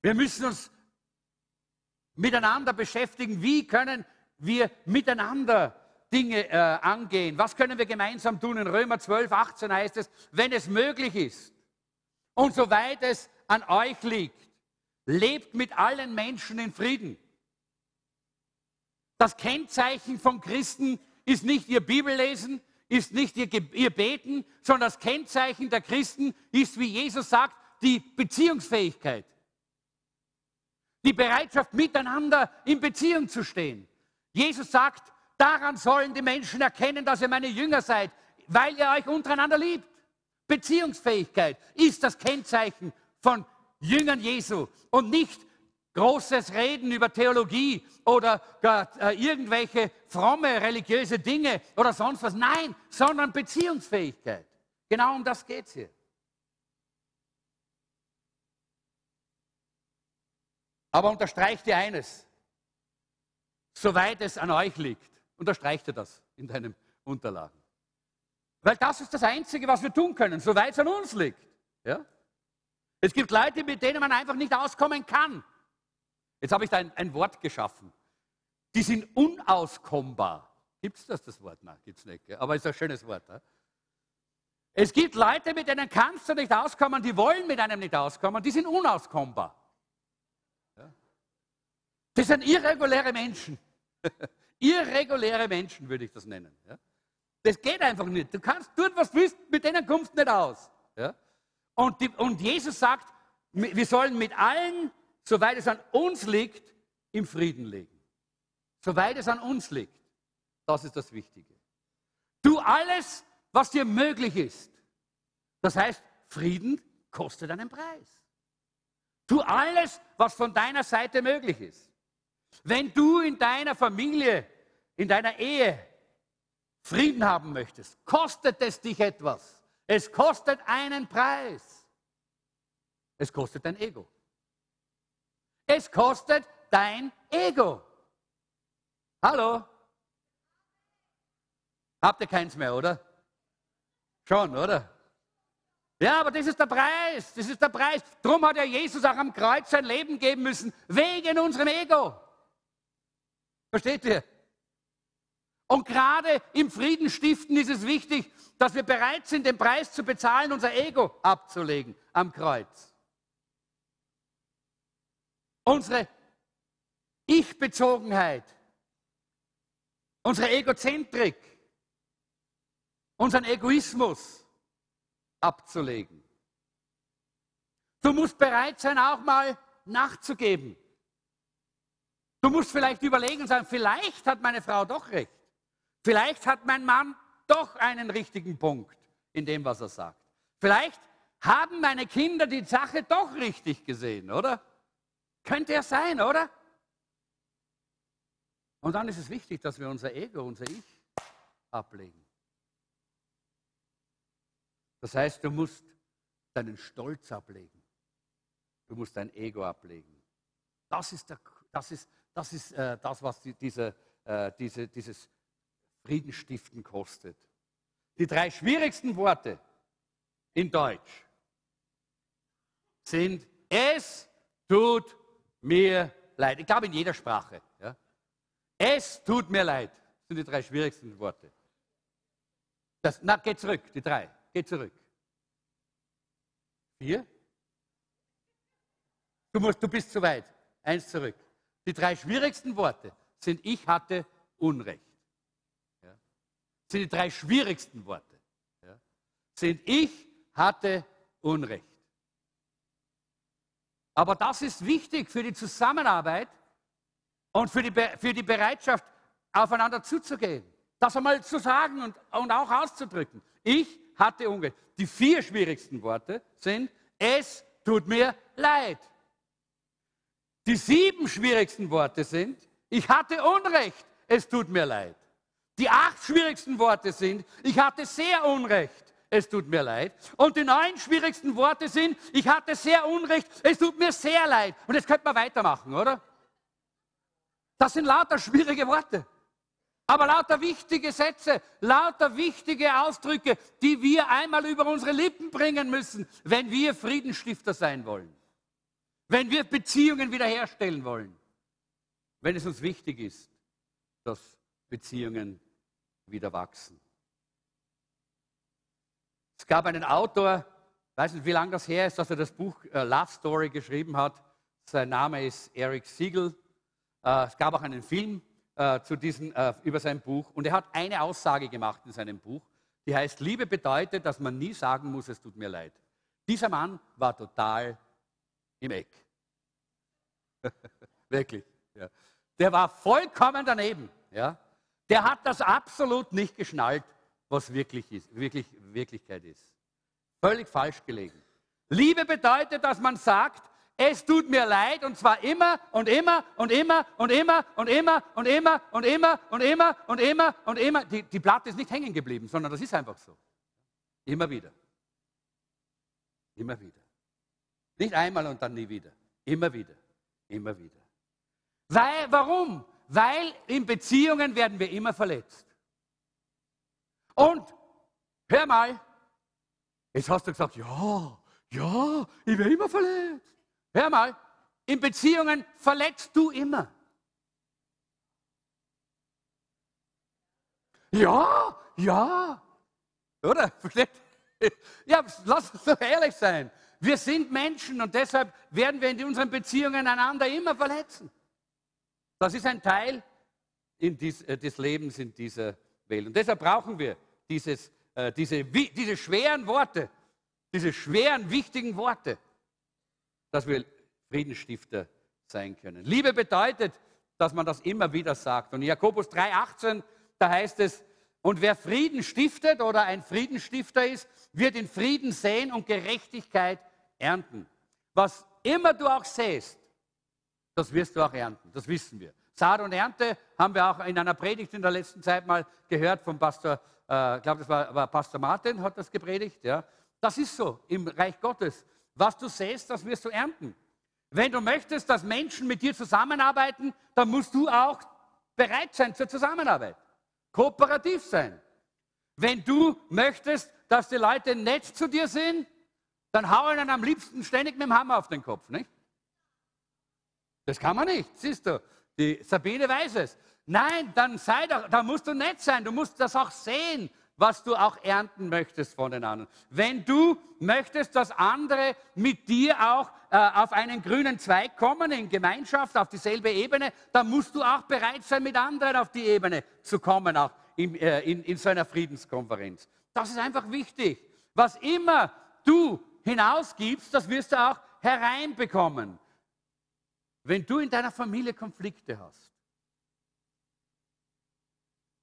Wir müssen uns miteinander beschäftigen, wie können wir miteinander Dinge äh, angehen. Was können wir gemeinsam tun? In Römer 12, 18 heißt es, wenn es möglich ist und soweit es an euch liegt, lebt mit allen Menschen in Frieden. Das Kennzeichen von Christen ist nicht ihr Bibellesen, ist nicht ihr, ihr Beten, sondern das Kennzeichen der Christen ist, wie Jesus sagt, die Beziehungsfähigkeit. Die Bereitschaft, miteinander in Beziehung zu stehen. Jesus sagt, Daran sollen die Menschen erkennen, dass ihr meine Jünger seid, weil ihr euch untereinander liebt. Beziehungsfähigkeit ist das Kennzeichen von Jüngern Jesu und nicht großes Reden über Theologie oder äh, irgendwelche fromme religiöse Dinge oder sonst was. Nein, sondern Beziehungsfähigkeit. Genau um das geht es hier. Aber unterstreicht dir eines, soweit es an euch liegt, Unterstreicht dir das in deinen Unterlagen. Weil das ist das Einzige, was wir tun können, soweit es an uns liegt. Ja? Es gibt Leute, mit denen man einfach nicht auskommen kann. Jetzt habe ich da ein, ein Wort geschaffen. Die sind unauskommbar. Gibt es das, das Wort? Nein, gibt es nicht. Aber es ist ein schönes Wort. Ja? Es gibt Leute, mit denen kannst du nicht auskommen, die wollen mit einem nicht auskommen, die sind unauskommbar. Ja? Das sind irreguläre Menschen. Irreguläre Menschen würde ich das nennen. Ja? Das geht einfach nicht. Du kannst tun, was du willst, mit denen kommst du nicht aus. Ja? Und, die, und Jesus sagt, wir sollen mit allen, soweit es an uns liegt, im Frieden leben. Soweit es an uns liegt. Das ist das Wichtige. Tu alles, was dir möglich ist. Das heißt, Frieden kostet einen Preis. Tu alles, was von deiner Seite möglich ist. Wenn du in deiner Familie in deiner Ehe Frieden haben möchtest, kostet es dich etwas. Es kostet einen Preis. Es kostet dein Ego. Es kostet dein Ego. Hallo? Habt ihr keins mehr, oder? Schon, oder? Ja, aber das ist der Preis. Das ist der Preis. Darum hat ja Jesus auch am Kreuz sein Leben geben müssen, wegen unserem Ego. Versteht ihr? Und gerade im Friedenstiften ist es wichtig, dass wir bereit sind, den Preis zu bezahlen, unser Ego abzulegen am Kreuz. Unsere Ich-Bezogenheit, unsere Egozentrik, unseren Egoismus abzulegen. Du musst bereit sein, auch mal nachzugeben. Du musst vielleicht überlegen und sagen, vielleicht hat meine Frau doch recht. Vielleicht hat mein Mann doch einen richtigen Punkt in dem, was er sagt. Vielleicht haben meine Kinder die Sache doch richtig gesehen, oder? Könnte ja sein, oder? Und dann ist es wichtig, dass wir unser Ego, unser Ich ablegen. Das heißt, du musst deinen Stolz ablegen. Du musst dein Ego ablegen. Das ist, der, das, ist, das, ist äh, das, was die, diese, äh, diese, dieses Friedenstiften kostet. Die drei schwierigsten Worte in Deutsch sind, es tut mir leid. Ich glaube in jeder Sprache. Ja. Es tut mir leid. Das sind die drei schwierigsten Worte. Das, na, geh zurück, die drei. Geh zurück. Vier? Du, musst, du bist zu weit. Eins zurück. Die drei schwierigsten Worte sind ich hatte Unrecht. Sind die drei schwierigsten Worte. Ja. Sind ich hatte Unrecht. Aber das ist wichtig für die Zusammenarbeit und für die, für die Bereitschaft, aufeinander zuzugehen. Das einmal zu sagen und, und auch auszudrücken. Ich hatte Unrecht. Die vier schwierigsten Worte sind, es tut mir leid. Die sieben schwierigsten Worte sind, ich hatte Unrecht, es tut mir leid. Die acht schwierigsten Worte sind, ich hatte sehr Unrecht, es tut mir leid. Und die neun schwierigsten Worte sind, ich hatte sehr Unrecht, es tut mir sehr leid. Und jetzt könnte man weitermachen, oder? Das sind lauter schwierige Worte. Aber lauter wichtige Sätze, lauter wichtige Ausdrücke, die wir einmal über unsere Lippen bringen müssen, wenn wir Friedensstifter sein wollen. Wenn wir Beziehungen wiederherstellen wollen. Wenn es uns wichtig ist, dass Beziehungen wieder wachsen. Es gab einen Autor, weiß nicht, wie lange das her ist, dass er das Buch äh, Love Story geschrieben hat. Sein Name ist Eric Siegel. Äh, es gab auch einen Film äh, zu diesen, äh, über sein Buch und er hat eine Aussage gemacht in seinem Buch, die heißt, Liebe bedeutet, dass man nie sagen muss, es tut mir leid. Dieser Mann war total im Eck. Wirklich. Ja. Der war vollkommen daneben. Ja. Der hat das absolut nicht geschnallt, was wirklich ist, wirklich Wirklichkeit ist. Völlig falsch gelegen. Liebe bedeutet, dass man sagt, es tut mir leid und zwar immer und immer und immer und immer und immer und immer und immer und immer und immer und immer. Die, die Platte ist nicht hängen geblieben, sondern das ist einfach so. Immer wieder. Immer wieder. Nicht einmal und dann nie wieder. Immer wieder. Immer wieder. Weil, warum? Weil in Beziehungen werden wir immer verletzt. Und, hör mal, jetzt hast du gesagt, ja, ja, ich werde immer verletzt. Hör mal, in Beziehungen verletzt du immer. Ja, ja. Oder? Ja, lass uns doch ehrlich sein. Wir sind Menschen und deshalb werden wir in unseren Beziehungen einander immer verletzen. Das ist ein Teil dies, äh, des Lebens in dieser Welt. Und deshalb brauchen wir dieses, äh, diese, diese schweren Worte, diese schweren, wichtigen Worte dass wir Friedensstifter sein können. Liebe bedeutet, dass man das immer wieder sagt. Und in Jakobus 3,18, da heißt es, und wer Frieden stiftet oder ein Friedensstifter ist, wird in Frieden sehen und Gerechtigkeit ernten. Was immer du auch säst, das wirst du auch ernten. Das wissen wir. Saat und Ernte haben wir auch in einer Predigt in der letzten Zeit mal gehört vom Pastor, äh, ich glaube, das war, war, Pastor Martin, hat das gepredigt. Ja. Das ist so im Reich Gottes. Was du säst, das wirst du ernten. Wenn du möchtest, dass Menschen mit dir zusammenarbeiten, dann musst du auch bereit sein zur Zusammenarbeit. Kooperativ sein. Wenn du möchtest, dass die Leute nett zu dir sind, dann hau ihnen am liebsten ständig mit dem Hammer auf den Kopf. Nicht? Das kann man nicht, siehst du. Die Sabine weiß es. Nein, dann sei doch, da musst du nett sein. Du musst das auch sehen was du auch ernten möchtest von den anderen. Wenn du möchtest, dass andere mit dir auch äh, auf einen grünen Zweig kommen, in Gemeinschaft, auf dieselbe Ebene, dann musst du auch bereit sein, mit anderen auf die Ebene zu kommen, auch in, äh, in, in so einer Friedenskonferenz. Das ist einfach wichtig. Was immer du hinausgibst, das wirst du auch hereinbekommen. Wenn du in deiner Familie Konflikte hast,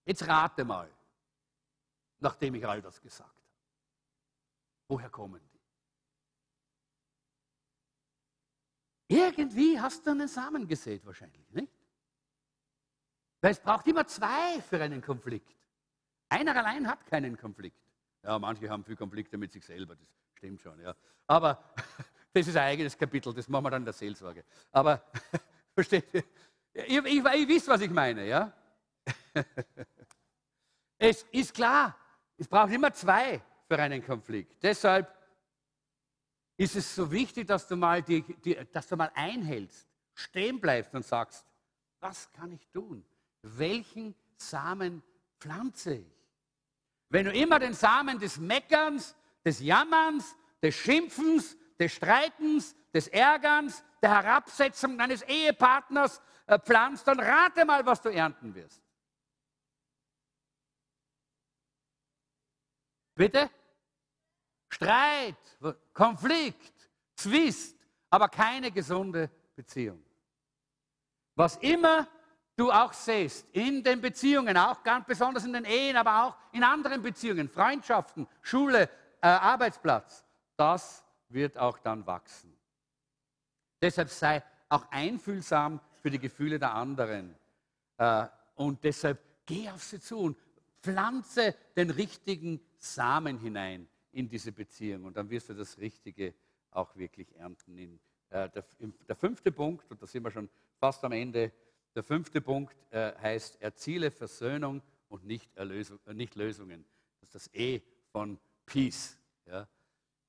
jetzt rate mal, nachdem ich all das gesagt habe, woher kommen die? Irgendwie hast du einen Samen gesät wahrscheinlich, nicht? Weil es braucht immer zwei für einen Konflikt. Einer allein hat keinen Konflikt. Ja, manche haben viel Konflikte mit sich selber, das stimmt schon, ja. Aber das ist ein eigenes Kapitel, das machen wir dann in der Seelsorge. Aber versteht ihr? Ich, ich, ich wisst, was ich meine, ja? Es ist klar, es braucht immer zwei für einen Konflikt. Deshalb ist es so wichtig, dass du mal, die, die, dass du mal einhältst, stehen bleibst und sagst, was kann ich tun? Welchen Samen pflanze ich? Wenn du immer den Samen des Meckerns, des Jammerns, des Schimpfens, des Streitens, des Ärgerns, der Herabsetzung deines Ehepartners äh, pflanzt, dann rate mal, was du ernten wirst. Bitte? Streit, Konflikt, Zwist, aber keine gesunde Beziehung. Was immer du auch siehst in den Beziehungen, auch ganz besonders in den Ehen, aber auch in anderen Beziehungen, Freundschaften, Schule, äh, Arbeitsplatz, das wird auch dann wachsen. Deshalb sei auch einfühlsam für die Gefühle der anderen. Äh, und deshalb geh auf sie zu und pflanze den richtigen Samen hinein in diese Beziehung. Und dann wirst du das Richtige auch wirklich ernten. Äh, der, fünfte Punkt, und da sind wir schon fast am Ende, der fünfte Punkt äh, heißt, erziele Versöhnung und nicht, Erlösung, nicht Lösungen. Das ist das E von Peace. Ja.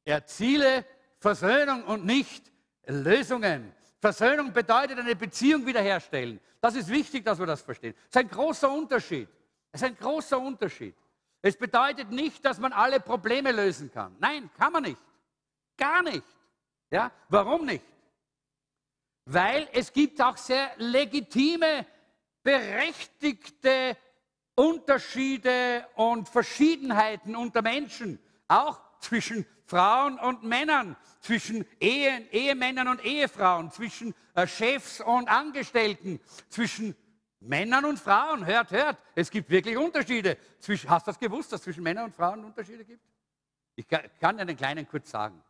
Erziele Versöhnung und nicht Lösungen. Versöhnung bedeutet eine Beziehung wiederherstellen. Das ist wichtig, dass wir das verstehen. Das ist ein großer Unterschied. Es ist ein großer Unterschied. Es bedeutet nicht, dass man alle Probleme lösen kann. Nein, kann man nicht. Gar nicht. Ja, warum nicht? Weil es gibt auch sehr legitime, berechtigte Unterschiede und Verschiedenheiten unter Menschen, auch zwischen Frauen und Männern, zwischen Ehen, Ehemännern und Ehefrauen, zwischen äh, Chefs und Angestellten, zwischen Männern und Frauen. Hört, hört, es gibt wirklich Unterschiede. Zwischen, hast du das gewusst, dass es zwischen Männern und Frauen Unterschiede gibt? Ich kann, kann einen kleinen kurz sagen.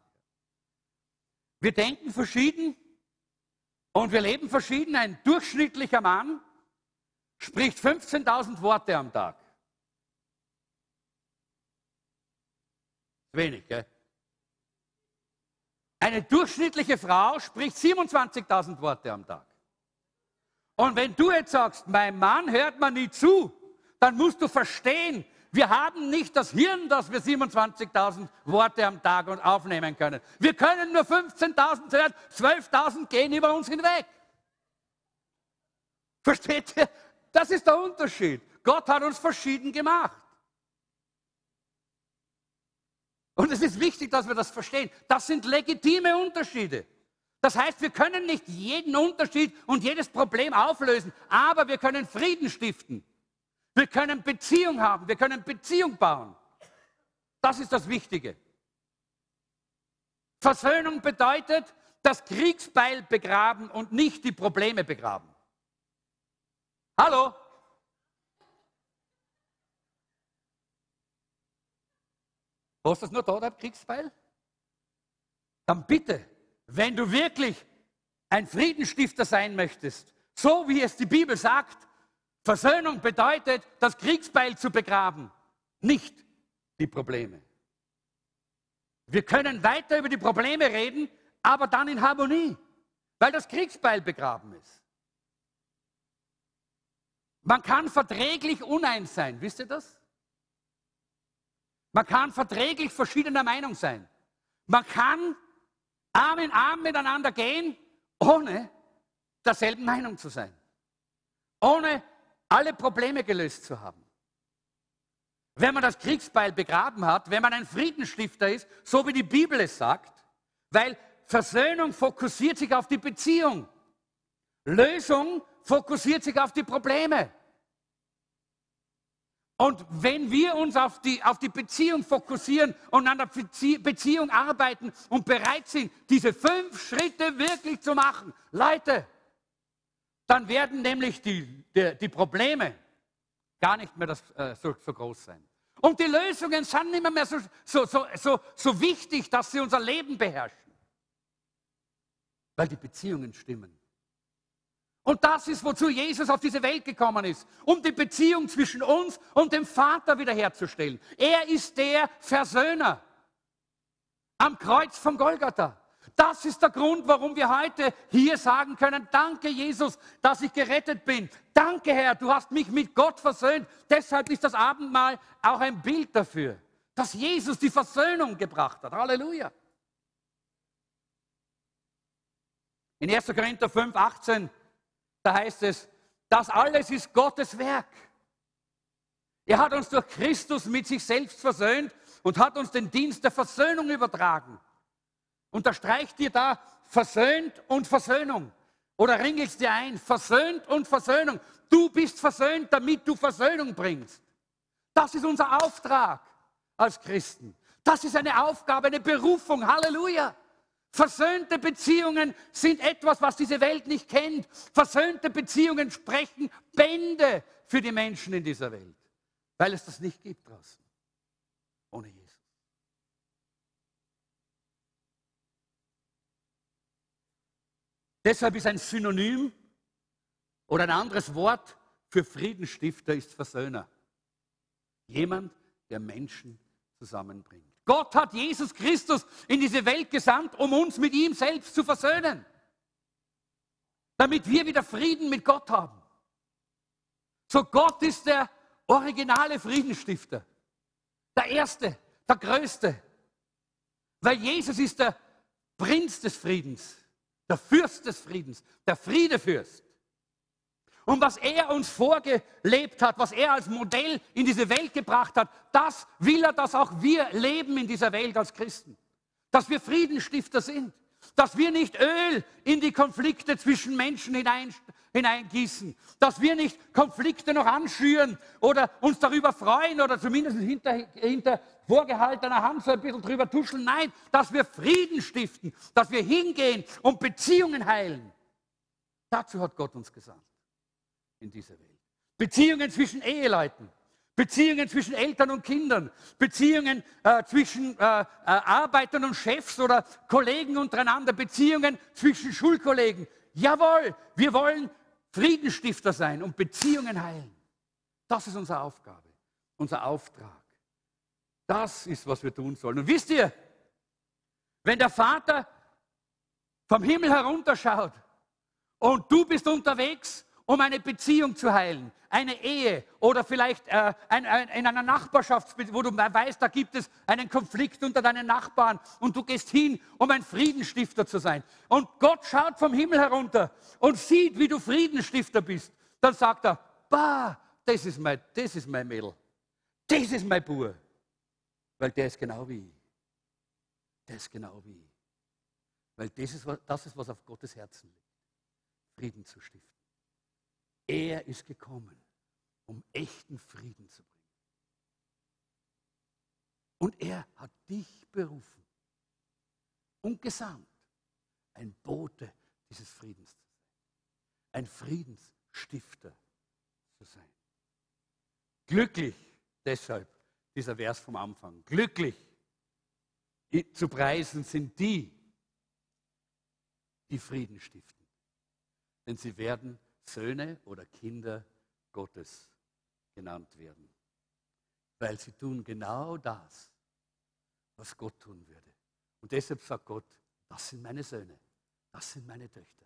Wir denken verschieden und wir leben verschieden. Ein durchschnittlicher Mann spricht 15.000 Worte am Tag. Wenig, gell? Eine durchschnittliche Frau spricht 27.000 Worte am Tag. Und wenn du jetzt sagst, mein Mann hört man nie zu, dann musst du verstehen, wir haben nicht das Hirn, dass wir 27.000 Worte am Tag aufnehmen können. Wir können nur 15.000 hören, 12.000 gehen über uns hinweg. Versteht ihr? Das ist der Unterschied. Gott hat uns verschieden gemacht. Und es ist wichtig, dass wir das verstehen. Das sind legitime Unterschiede. Das heißt, wir können nicht jeden Unterschied und jedes Problem auflösen, aber wir können Frieden stiften. Wir können Beziehung haben, wir können Beziehung bauen. Das ist das Wichtige. Versöhnung bedeutet, das Kriegsbeil begraben und nicht die Probleme begraben. Hallo? Hast du das nur da, der Kriegsbeil? Dann bitte, wenn du wirklich ein Friedenstifter sein möchtest, so wie es die Bibel sagt, Versöhnung bedeutet, das Kriegsbeil zu begraben, nicht die Probleme. Wir können weiter über die Probleme reden, aber dann in Harmonie, weil das Kriegsbeil begraben ist. Man kann verträglich uneins sein, wisst ihr das? Man kann verträglich verschiedener Meinung sein. Man kann Arm in Arm miteinander gehen, ohne derselben Meinung zu sein. Ohne alle Probleme gelöst zu haben. Wenn man das Kriegsbeil begraben hat, wenn man ein Friedensstifter ist, so wie die Bibel es sagt, weil Versöhnung fokussiert sich auf die Beziehung. Lösung fokussiert sich auf die Probleme. Und wenn wir uns auf die, auf die Beziehung fokussieren und an der Beziehung arbeiten und bereit sind, diese fünf Schritte wirklich zu machen, Leute, dann werden nämlich die, die, die Probleme gar nicht mehr das, äh, so, so, groß sein. Und die Lösungen sind nicht mehr so, so, so, so, so wichtig, dass sie unser Leben beherrschen. Weil die Beziehungen stimmen. Und das ist, wozu Jesus auf diese Welt gekommen ist, um die Beziehung zwischen uns und dem Vater wiederherzustellen. Er ist der Versöhner am Kreuz von Golgatha. Das ist der Grund, warum wir heute hier sagen können, danke Jesus, dass ich gerettet bin. Danke Herr, du hast mich mit Gott versöhnt. Deshalb ist das Abendmahl auch ein Bild dafür, dass Jesus die Versöhnung gebracht hat. Halleluja. In 1. Korinther 5, 18, da heißt es, das alles ist Gottes Werk. Er hat uns durch Christus mit sich selbst versöhnt und hat uns den Dienst der Versöhnung übertragen. Unterstreicht dir da versöhnt und Versöhnung. Oder ringelst dir ein, versöhnt und Versöhnung. Du bist versöhnt, damit du Versöhnung bringst. Das ist unser Auftrag als Christen. Das ist eine Aufgabe, eine Berufung. Halleluja. Versöhnte Beziehungen sind etwas, was diese Welt nicht kennt. Versöhnte Beziehungen sprechen Bände für die Menschen in dieser Welt, weil es das nicht gibt draußen. Ohne Jesus. Deshalb ist ein Synonym oder ein anderes Wort für Friedensstifter ist Versöhner. Jemand, der Menschen zusammenbringt. Gott hat Jesus Christus in diese Welt gesandt, um uns mit ihm selbst zu versöhnen. Damit wir wieder Frieden mit Gott haben. So Gott ist der originale Friedensstifter. Der Erste, der Größte. Weil Jesus ist der Prinz des Friedens der Fürst des Friedens, der Friedefürst. Und was er uns vorgelebt hat, was er als Modell in diese Welt gebracht hat, das will er, dass auch wir leben in dieser Welt als Christen. Dass wir Friedenstifter sind. Dass wir nicht Öl in die Konflikte zwischen Menschen hinein, hineingießen. Dass wir nicht Konflikte noch anschüren oder uns darüber freuen oder zumindest hinter, hinter vorgehaltener Hand so ein bisschen drüber tuscheln. Nein, dass wir Frieden stiften, dass wir hingehen und Beziehungen heilen. Dazu hat Gott uns gesandt in dieser Welt. Beziehungen zwischen Eheleuten, Beziehungen zwischen Eltern und Kindern, Beziehungen äh, zwischen äh, äh, Arbeitern und Chefs oder Kollegen untereinander, Beziehungen zwischen Schulkollegen. Jawohl, wir wollen Friedensstifter sein und Beziehungen heilen. Das ist unsere Aufgabe, unser Auftrag. Das ist, was wir tun sollen. Und wisst ihr, wenn der Vater vom Himmel herunterschaut und du bist unterwegs, um eine Beziehung zu heilen, eine Ehe oder vielleicht äh, ein, ein, in einer Nachbarschaft, wo du weißt, da gibt es einen Konflikt unter deinen Nachbarn und du gehst hin, um ein Friedensstifter zu sein. Und Gott schaut vom Himmel herunter und sieht, wie du Friedensstifter bist. Dann sagt er, bah, das ist mein, das ist mein Mädel, das ist mein Bub. Weil der ist genau wie ich. Der ist genau wie. Weil das ist, das ist, was auf Gottes Herzen liegt. Frieden zu stiften. Er ist gekommen, um echten Frieden zu bringen. Und er hat dich berufen und gesandt, ein Bote dieses Friedens zu sein. Ein Friedensstifter zu sein. Glücklich deshalb dieser Vers vom Anfang. Glücklich zu preisen sind die, die Frieden stiften. Denn sie werden Söhne oder Kinder Gottes genannt werden. Weil sie tun genau das, was Gott tun würde. Und deshalb sagt Gott, das sind meine Söhne, das sind meine Töchter.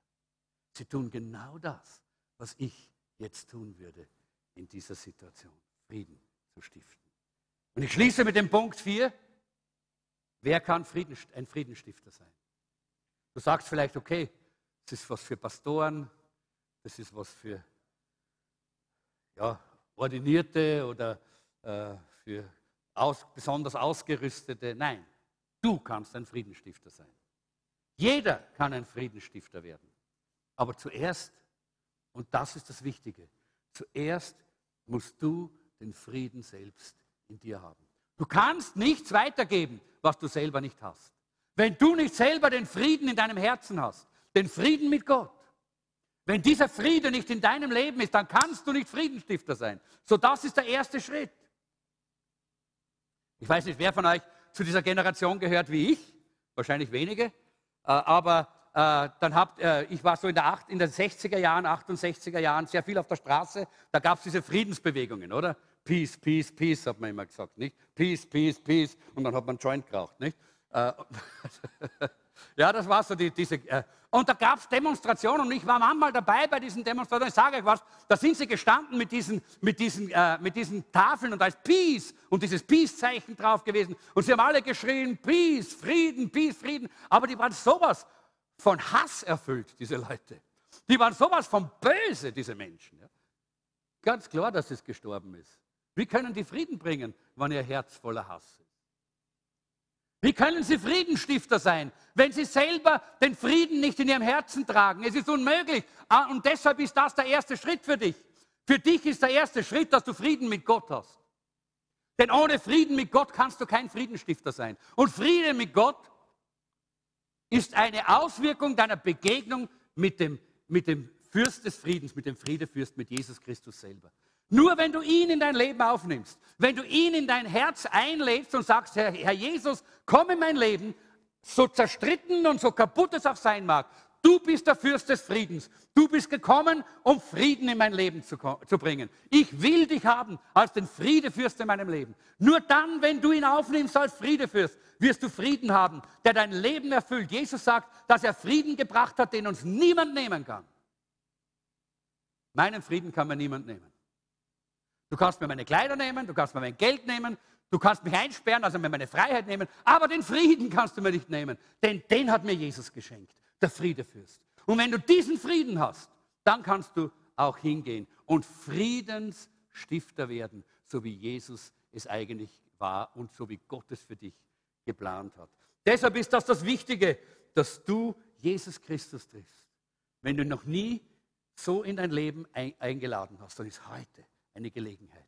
Sie tun genau das, was ich jetzt tun würde in dieser Situation, Frieden zu stiften. Und ich schließe mit dem Punkt 4. Wer kann Frieden, ein Friedensstifter sein? Du sagst vielleicht, okay, das ist was für Pastoren, das ist was für ja, Ordinierte oder äh, für aus, besonders Ausgerüstete. Nein, du kannst ein Friedensstifter sein. Jeder kann ein Friedensstifter werden. Aber zuerst, und das ist das Wichtige, zuerst musst du den Frieden selbst in dir haben. Du kannst nichts weitergeben, was du selber nicht hast. Wenn du nicht selber den Frieden in deinem Herzen hast, den Frieden mit Gott, Wenn dieser Friede nicht in deinem Leben ist, dann kannst du nicht Friedenstifter sein. So, das ist der erste Schritt. Ich weiß nicht, wer von euch zu dieser Generation gehört wie ich. Wahrscheinlich wenige. Äh, aber äh, dann habt, äh, ich war so in, der acht, in den 60er Jahren, 68er Jahren sehr viel auf der Straße. Da gab es diese Friedensbewegungen, oder? Peace, Peace, Peace, hat man immer gesagt, nicht? Peace, Peace, Peace. Und dann hat man Joint geraucht, nicht? Ja, das war so die, diese. Äh, und da gab es Demonstrationen und ich war manchmal dabei bei diesen Demonstrationen. Ich sage euch was, da sind sie gestanden mit diesen, mit diesen, äh, mit diesen Tafeln und da ist Peace und dieses Peace-Zeichen drauf gewesen. Und sie haben alle geschrien, Peace, Frieden, Peace, Frieden. Aber die waren sowas von Hass erfüllt, diese Leute. Die waren sowas von böse, diese Menschen. Ja. Ganz klar, dass es gestorben ist. Wie können die Frieden bringen, wenn ihr Herz voller Hass ist? Wie können Sie Friedenstifter sein, wenn Sie selber den Frieden nicht in Ihrem Herzen tragen? Es ist unmöglich. Ah, und deshalb ist das der erste Schritt für dich. Für dich ist der erste Schritt, dass du Frieden mit Gott hast. Denn ohne Frieden mit Gott kannst du kein Friedenstifter sein. Und Frieden mit Gott ist eine Auswirkung deiner Begegnung mit dem, mit dem Fürst des Friedens, mit dem Friedefürst, mit Jesus Christus selber. Nur wenn du ihn in dein Leben aufnimmst, wenn du ihn in dein Herz einlädst und sagst, Herr, Herr Jesus, komm in mein Leben, so zerstritten und so kaputt es auch sein mag, du bist der Fürst des Friedens. Du bist gekommen, um Frieden in mein Leben zu, zu bringen. Ich will dich haben als den Friedefürst in meinem Leben. Nur dann, wenn du ihn aufnimmst als Friedefürst, wirst du Frieden haben, der dein Leben erfüllt. Jesus sagt, dass er Frieden gebracht hat, den uns niemand nehmen kann. Meinen Frieden kann mir niemand nehmen. Du kannst mir meine Kleider nehmen, du kannst mir mein Geld nehmen, du kannst mich einsperren, also mir meine Freiheit nehmen, aber den Frieden kannst du mir nicht nehmen, denn den hat mir Jesus geschenkt, der Friedefürst. Und wenn du diesen Frieden hast, dann kannst du auch hingehen und Friedensstifter werden, so wie Jesus es eigentlich war und so wie Gott es für dich geplant hat. Deshalb ist das das Wichtige, dass du Jesus Christus triffst. Wenn du noch nie so in dein Leben eingeladen hast, dann ist heute eine Gelegenheit,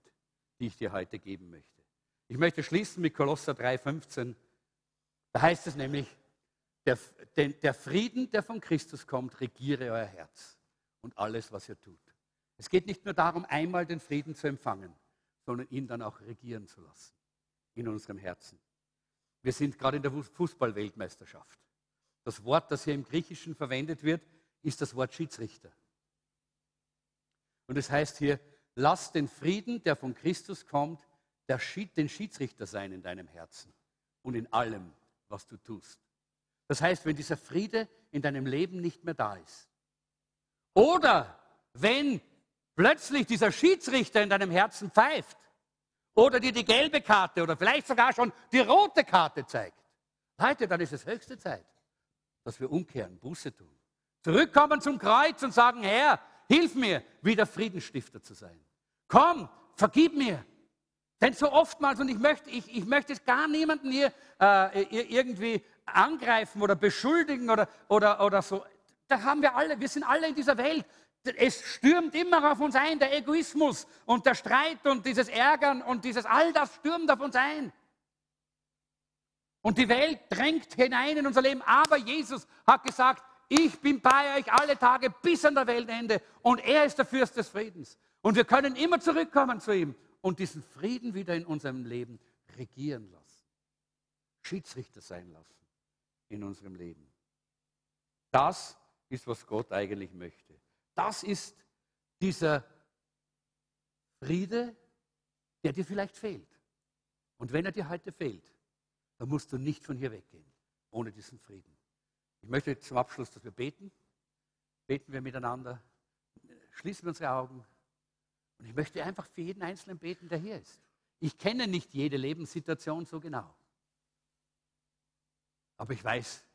die ich dir heute geben möchte. Ich möchte schließen mit Kolosser 3,15. Da heißt es nämlich, der, der Frieden, der von Christus kommt, regiere euer Herz und alles, was ihr tut. Es geht nicht nur darum, einmal den Frieden zu empfangen, sondern ihn dann auch regieren zu lassen in unserem Herzen. Wir sind gerade in der Fußballweltmeisterschaft. Das Wort, das hier im Griechischen verwendet wird, ist das Wort Schiedsrichter. Und es heißt hier, Lass den Frieden, der von Christus kommt, den Schiedsrichter sein in deinem Herzen und in allem, was du tust. Das heißt, wenn dieser Friede in deinem Leben nicht mehr da ist, oder wenn plötzlich dieser Schiedsrichter in deinem Herzen pfeift, oder dir die gelbe Karte oder vielleicht sogar schon die rote Karte zeigt, Leute, dann ist es höchste Zeit, dass wir umkehren, Buße tun. Zurückkommen zum Kreuz und sagen, Herr, hilf mir, wieder Friedensstifter zu sein. Komm, vergib mir. Denn so oftmals, und ich möchte, ich, ich möchte es gar niemanden hier äh, irgendwie angreifen oder beschuldigen oder, oder, oder so. Da haben wir alle, wir sind alle in dieser Welt. Es stürmt immer auf uns ein, der Egoismus und der Streit und dieses Ärgern und dieses, all das stürmt auf uns ein. Und die Welt drängt hinein in unser Leben. Aber Jesus hat gesagt, ich bin bei euch alle Tage bis an der Weltende und er ist der Fürst des Friedens. Und wir können immer zurückkommen zu ihm und diesen Frieden wieder in unserem Leben regieren lassen. Schiedsrichter sein lassen in unserem Leben. Das ist, was Gott eigentlich möchte. Das ist dieser Friede, der dir vielleicht fehlt. Und wenn er dir heute fehlt, dann musst du nicht von hier weggehen, ohne diesen Frieden. Ich möchte zum Abschluss, dass wir beten. Beten wir miteinander. Schließen wir unsere Augen. Und ich möchte einfach für jeden Einzelnen beten, der hier ist. Ich kenne nicht jede Lebenssituation so genau. Aber ich weiß,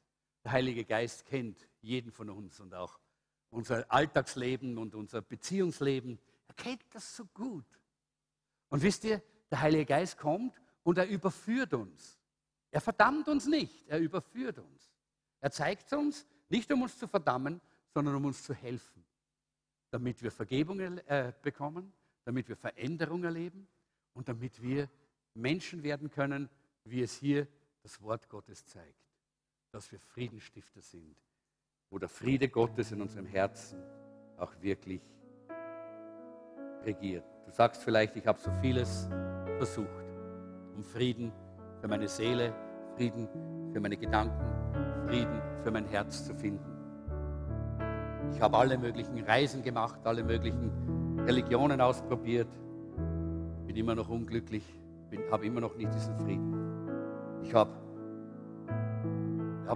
der Heilige Geist kennt jeden von uns und auch unser Alltagsleben und unser Beziehungsleben. Er kennt das so gut. Und wisst ihr, der Heilige Geist kommt und er überführt uns. Er verdammt uns nicht, er überführt uns. Er zeigt uns, nicht um uns zu verdammen, sondern um uns zu helfen damit wir Vergebung äh, bekommen, damit wir Veränderung erleben und damit wir Menschen werden können, wie es hier das Wort Gottes zeigt, dass wir Friedenstifter sind, wo der Friede Gottes in unserem Herzen auch wirklich regiert. Du sagst vielleicht, ich habe so vieles versucht, um Frieden für meine Seele, Frieden für meine Gedanken, Frieden für mein Herz zu finden. Ich habe alle möglichen Reisen gemacht, alle möglichen Religionen ausprobiert, bin immer noch unglücklich, habe immer noch nicht diesen Frieden. Ich habe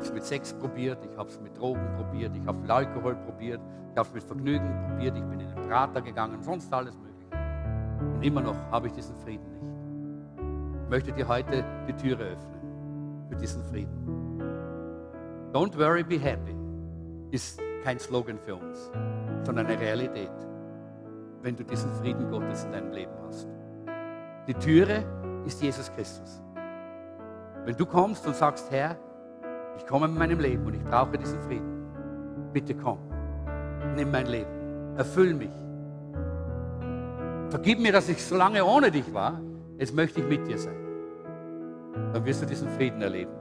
es mit Sex probiert, ich habe es mit Drogen probiert, ich habe mit Alkohol probiert, ich habe es mit Vergnügen probiert, ich bin in den Prater gegangen, sonst alles Mögliche. Und immer noch habe ich diesen Frieden nicht. Ich möchte dir heute die Türe öffnen für diesen Frieden. Don't worry, be happy ist kein Slogan für uns, sondern eine Realität, wenn du diesen Frieden Gottes in deinem Leben hast. Die Türe ist Jesus Christus. Wenn du kommst und sagst, Herr, ich komme in meinem Leben und ich brauche diesen Frieden, bitte komm, nimm mein Leben, erfüll mich. Vergib mir, dass ich so lange ohne dich war, jetzt möchte ich mit dir sein. Dann wirst du diesen Frieden erleben.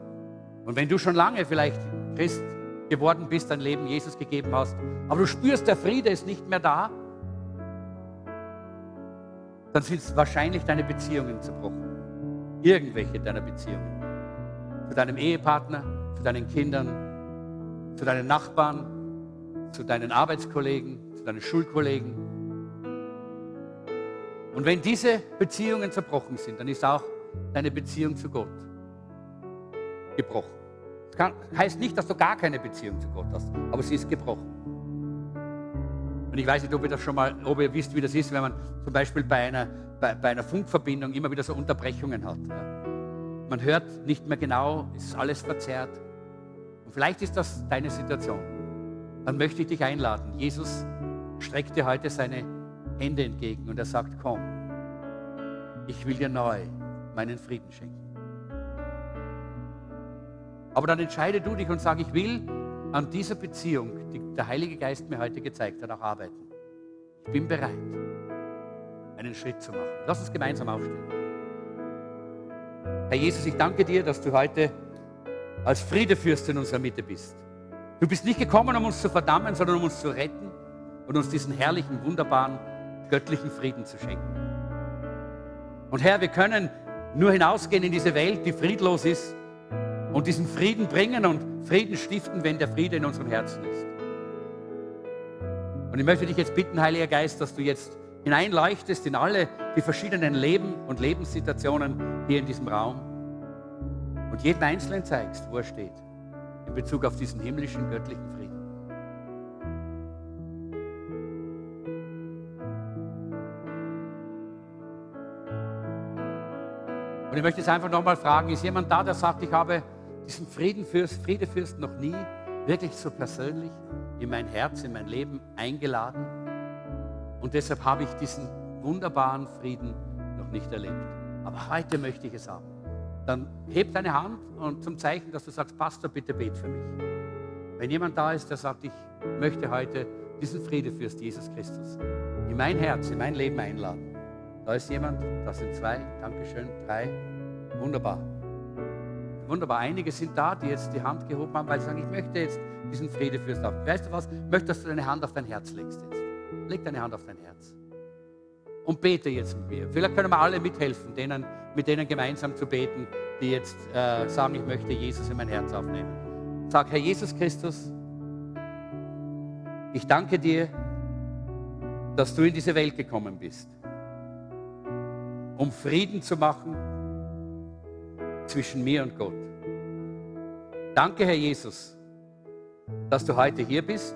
Und wenn du schon lange vielleicht Christ geworden bist, dein Leben Jesus gegeben hast, aber du spürst, der Friede ist nicht mehr da, dann sind es wahrscheinlich deine Beziehungen zerbrochen. Irgendwelche deiner Beziehungen. Zu deinem Ehepartner, zu deinen Kindern, zu deinen Nachbarn, zu deinen Arbeitskollegen, zu deinen Schulkollegen. Und wenn diese Beziehungen zerbrochen sind, dann ist auch deine Beziehung zu Gott gebrochen. Das heißt nicht, dass du gar keine Beziehung zu Gott hast, aber sie ist gebrochen. Und ich weiß nicht, ob ihr das schon mal, ob ihr wisst, wie das ist, wenn man zum Beispiel bei einer, bei, bei einer Funkverbindung immer wieder so Unterbrechungen hat. Ja. Man hört nicht mehr genau, es ist alles verzerrt. Und vielleicht ist das deine Situation. Dann möchte ich dich einladen. Jesus streckt dir heute seine Hände entgegen und er sagt, komm, ich will dir neu meinen Frieden schenken. Aber dann entscheide du dich und sag, ich will an dieser Beziehung, die der Heilige Geist mir heute gezeigt hat, auch arbeiten. Ich bin bereit, einen Schritt zu machen. Lass uns gemeinsam aufstehen. Herr Jesus, ich danke dir, dass du heute als Friedefürst in unserer Mitte bist. Du bist nicht gekommen, um uns zu verdammen, sondern um uns zu retten und uns diesen herrlichen, wunderbaren, göttlichen Frieden zu schenken. Und Herr, wir können nur hinausgehen in diese Welt, die friedlos ist, und diesen Frieden bringen und Frieden stiften, wenn der Friede in unserem Herzen ist. Und ich möchte dich jetzt bitten, Heiliger Geist, dass du jetzt hineinleuchtest in alle die verschiedenen Leben und Lebenssituationen hier in diesem Raum und jedem Einzelnen zeigst, wo er steht in Bezug auf diesen himmlischen, göttlichen Frieden. Und ich möchte jetzt einfach nochmal fragen, ist jemand da, der sagt, ich habe diesen Friedenfürst, Friedefürst noch nie wirklich so persönlich in mein Herz, in mein Leben eingeladen. Und deshalb habe ich diesen wunderbaren Frieden noch nicht erlebt. Aber heute möchte ich es haben. Dann heb deine Hand und zum Zeichen, dass du sagst, Pastor, bitte bet für mich. Wenn jemand da ist, der sagt, ich möchte heute diesen Friedefürst Jesus Christus in mein Herz, in mein Leben einladen. Da ist jemand, da sind zwei, Dankeschön, drei, wunderbar. Wunderbar, einige sind da, die jetzt die Hand gehoben haben, weil sie sagen, ich möchte jetzt diesen Friedefürst haben. Weißt du was? Ich möchte, dass du deine Hand auf dein Herz legst jetzt. Leg deine Hand auf dein Herz. Und bete jetzt mit mir. Vielleicht können wir alle mithelfen, denen, mit denen gemeinsam zu beten, die jetzt äh, sagen, ich möchte Jesus in mein Herz aufnehmen. Sag, Herr Jesus Christus, ich danke dir, dass du in diese Welt gekommen bist, um Frieden zu machen zwischen mir und Gott. Danke, Herr Jesus, dass du heute hier bist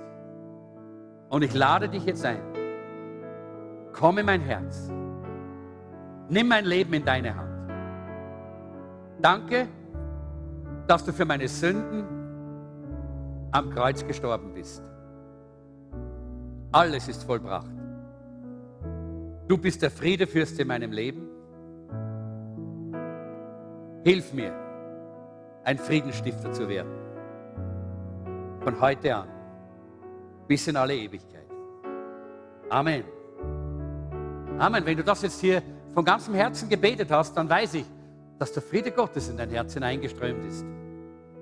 und ich lade dich jetzt ein. Komm in mein Herz. Nimm mein Leben in deine Hand. Danke, dass du für meine Sünden am Kreuz gestorben bist. Alles ist vollbracht. Du bist der Friedefürst in meinem Leben Hilf mir, ein Friedensstifter zu werden. Von heute an bis in alle Ewigkeit. Amen. Amen. Wenn du das jetzt hier von ganzem Herzen gebetet hast, dann weiß ich, dass der Friede Gottes in dein Herz hineingeströmt ist.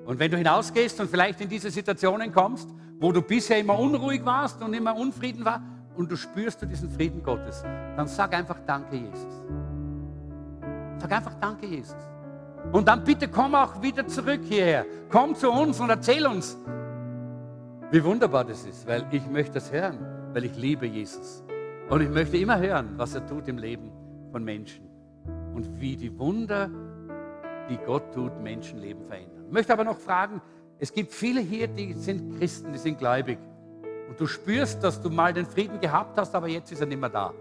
Und wenn du hinausgehst und vielleicht in diese Situationen kommst, wo du bisher immer unruhig warst und immer Unfrieden war und du spürst du diesen Frieden Gottes, dann sag einfach Danke, Jesus. Sag einfach Danke, Jesus. Und dann bitte komm auch wieder zurück hierher. Komm zu uns und erzähl uns, wie wunderbar das ist, weil ich möchte das hören, weil ich liebe Jesus. Und ich möchte immer hören, was er tut im Leben von Menschen und wie die Wunder, die Gott tut, Menschenleben verändern. Ich möchte aber noch fragen, es gibt viele hier, die sind Christen, die sind gläubig. Und du spürst, dass du mal den Frieden gehabt hast, aber jetzt ist er nicht mehr da.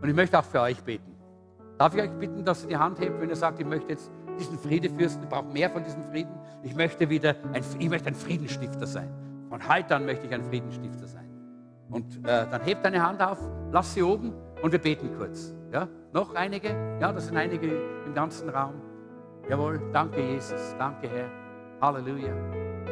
Und ich möchte auch für euch beten. Darf ich euch bitten, dass ihr die Hand hebt, wenn ihr sagt, ich möchte jetzt diesen Friedefürsten, ich brauche mehr von diesem Frieden. Ich möchte wieder ein, ich möchte ein Friedensstifter sein. Von heute an möchte ich ein Friedensstifter sein. Und äh, dann hebt deine Hand auf, lass sie oben und wir beten kurz. Ja? Noch einige? Ja, das sind einige im ganzen Raum. Jawohl, danke Jesus, danke Herr. Halleluja.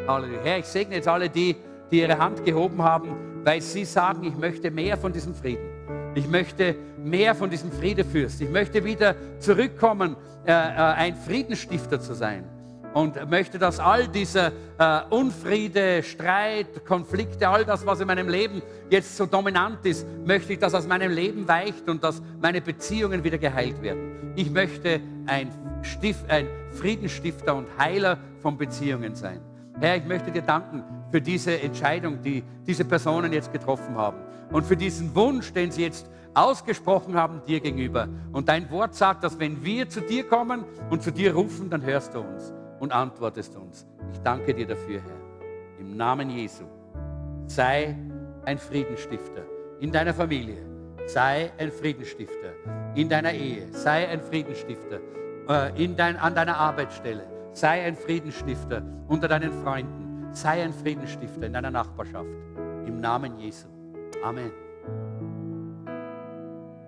Halleluja. Herr, ich segne jetzt alle die, die ihre Hand gehoben haben, weil sie sagen, ich möchte mehr von diesem Frieden. Ich möchte mehr von diesem Friedefürst. Ich möchte wieder zurückkommen, äh, äh, ein Friedensstifter zu sein. Und möchte, dass all diese äh, Unfriede, Streit, Konflikte, all das, was in meinem Leben jetzt so dominant ist, möchte ich, dass aus meinem Leben weicht und dass meine Beziehungen wieder geheilt werden. Ich möchte ein, Stift, ein Friedensstifter und Heiler von Beziehungen sein. Herr, ich möchte dir danken für diese Entscheidung, die diese Personen jetzt getroffen haben und für diesen Wunsch, den sie jetzt ausgesprochen haben dir gegenüber. Und dein Wort sagt, dass wenn wir zu dir kommen und zu dir rufen, dann hörst du uns und antwortest uns. Ich danke dir dafür, Herr. Im Namen Jesu. Sei ein Friedensstifter in deiner Familie. Sei ein Friedensstifter in deiner Ehe. Sei ein Friedensstifter äh, in dein, an deiner Arbeitsstelle. Sei ein Friedensstifter unter deinen Freunden. Sei ein Friedensstifter in deiner Nachbarschaft. Im Namen Jesu. Amen.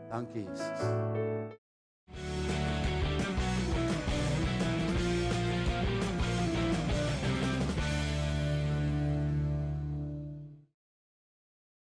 Danke, Jesus.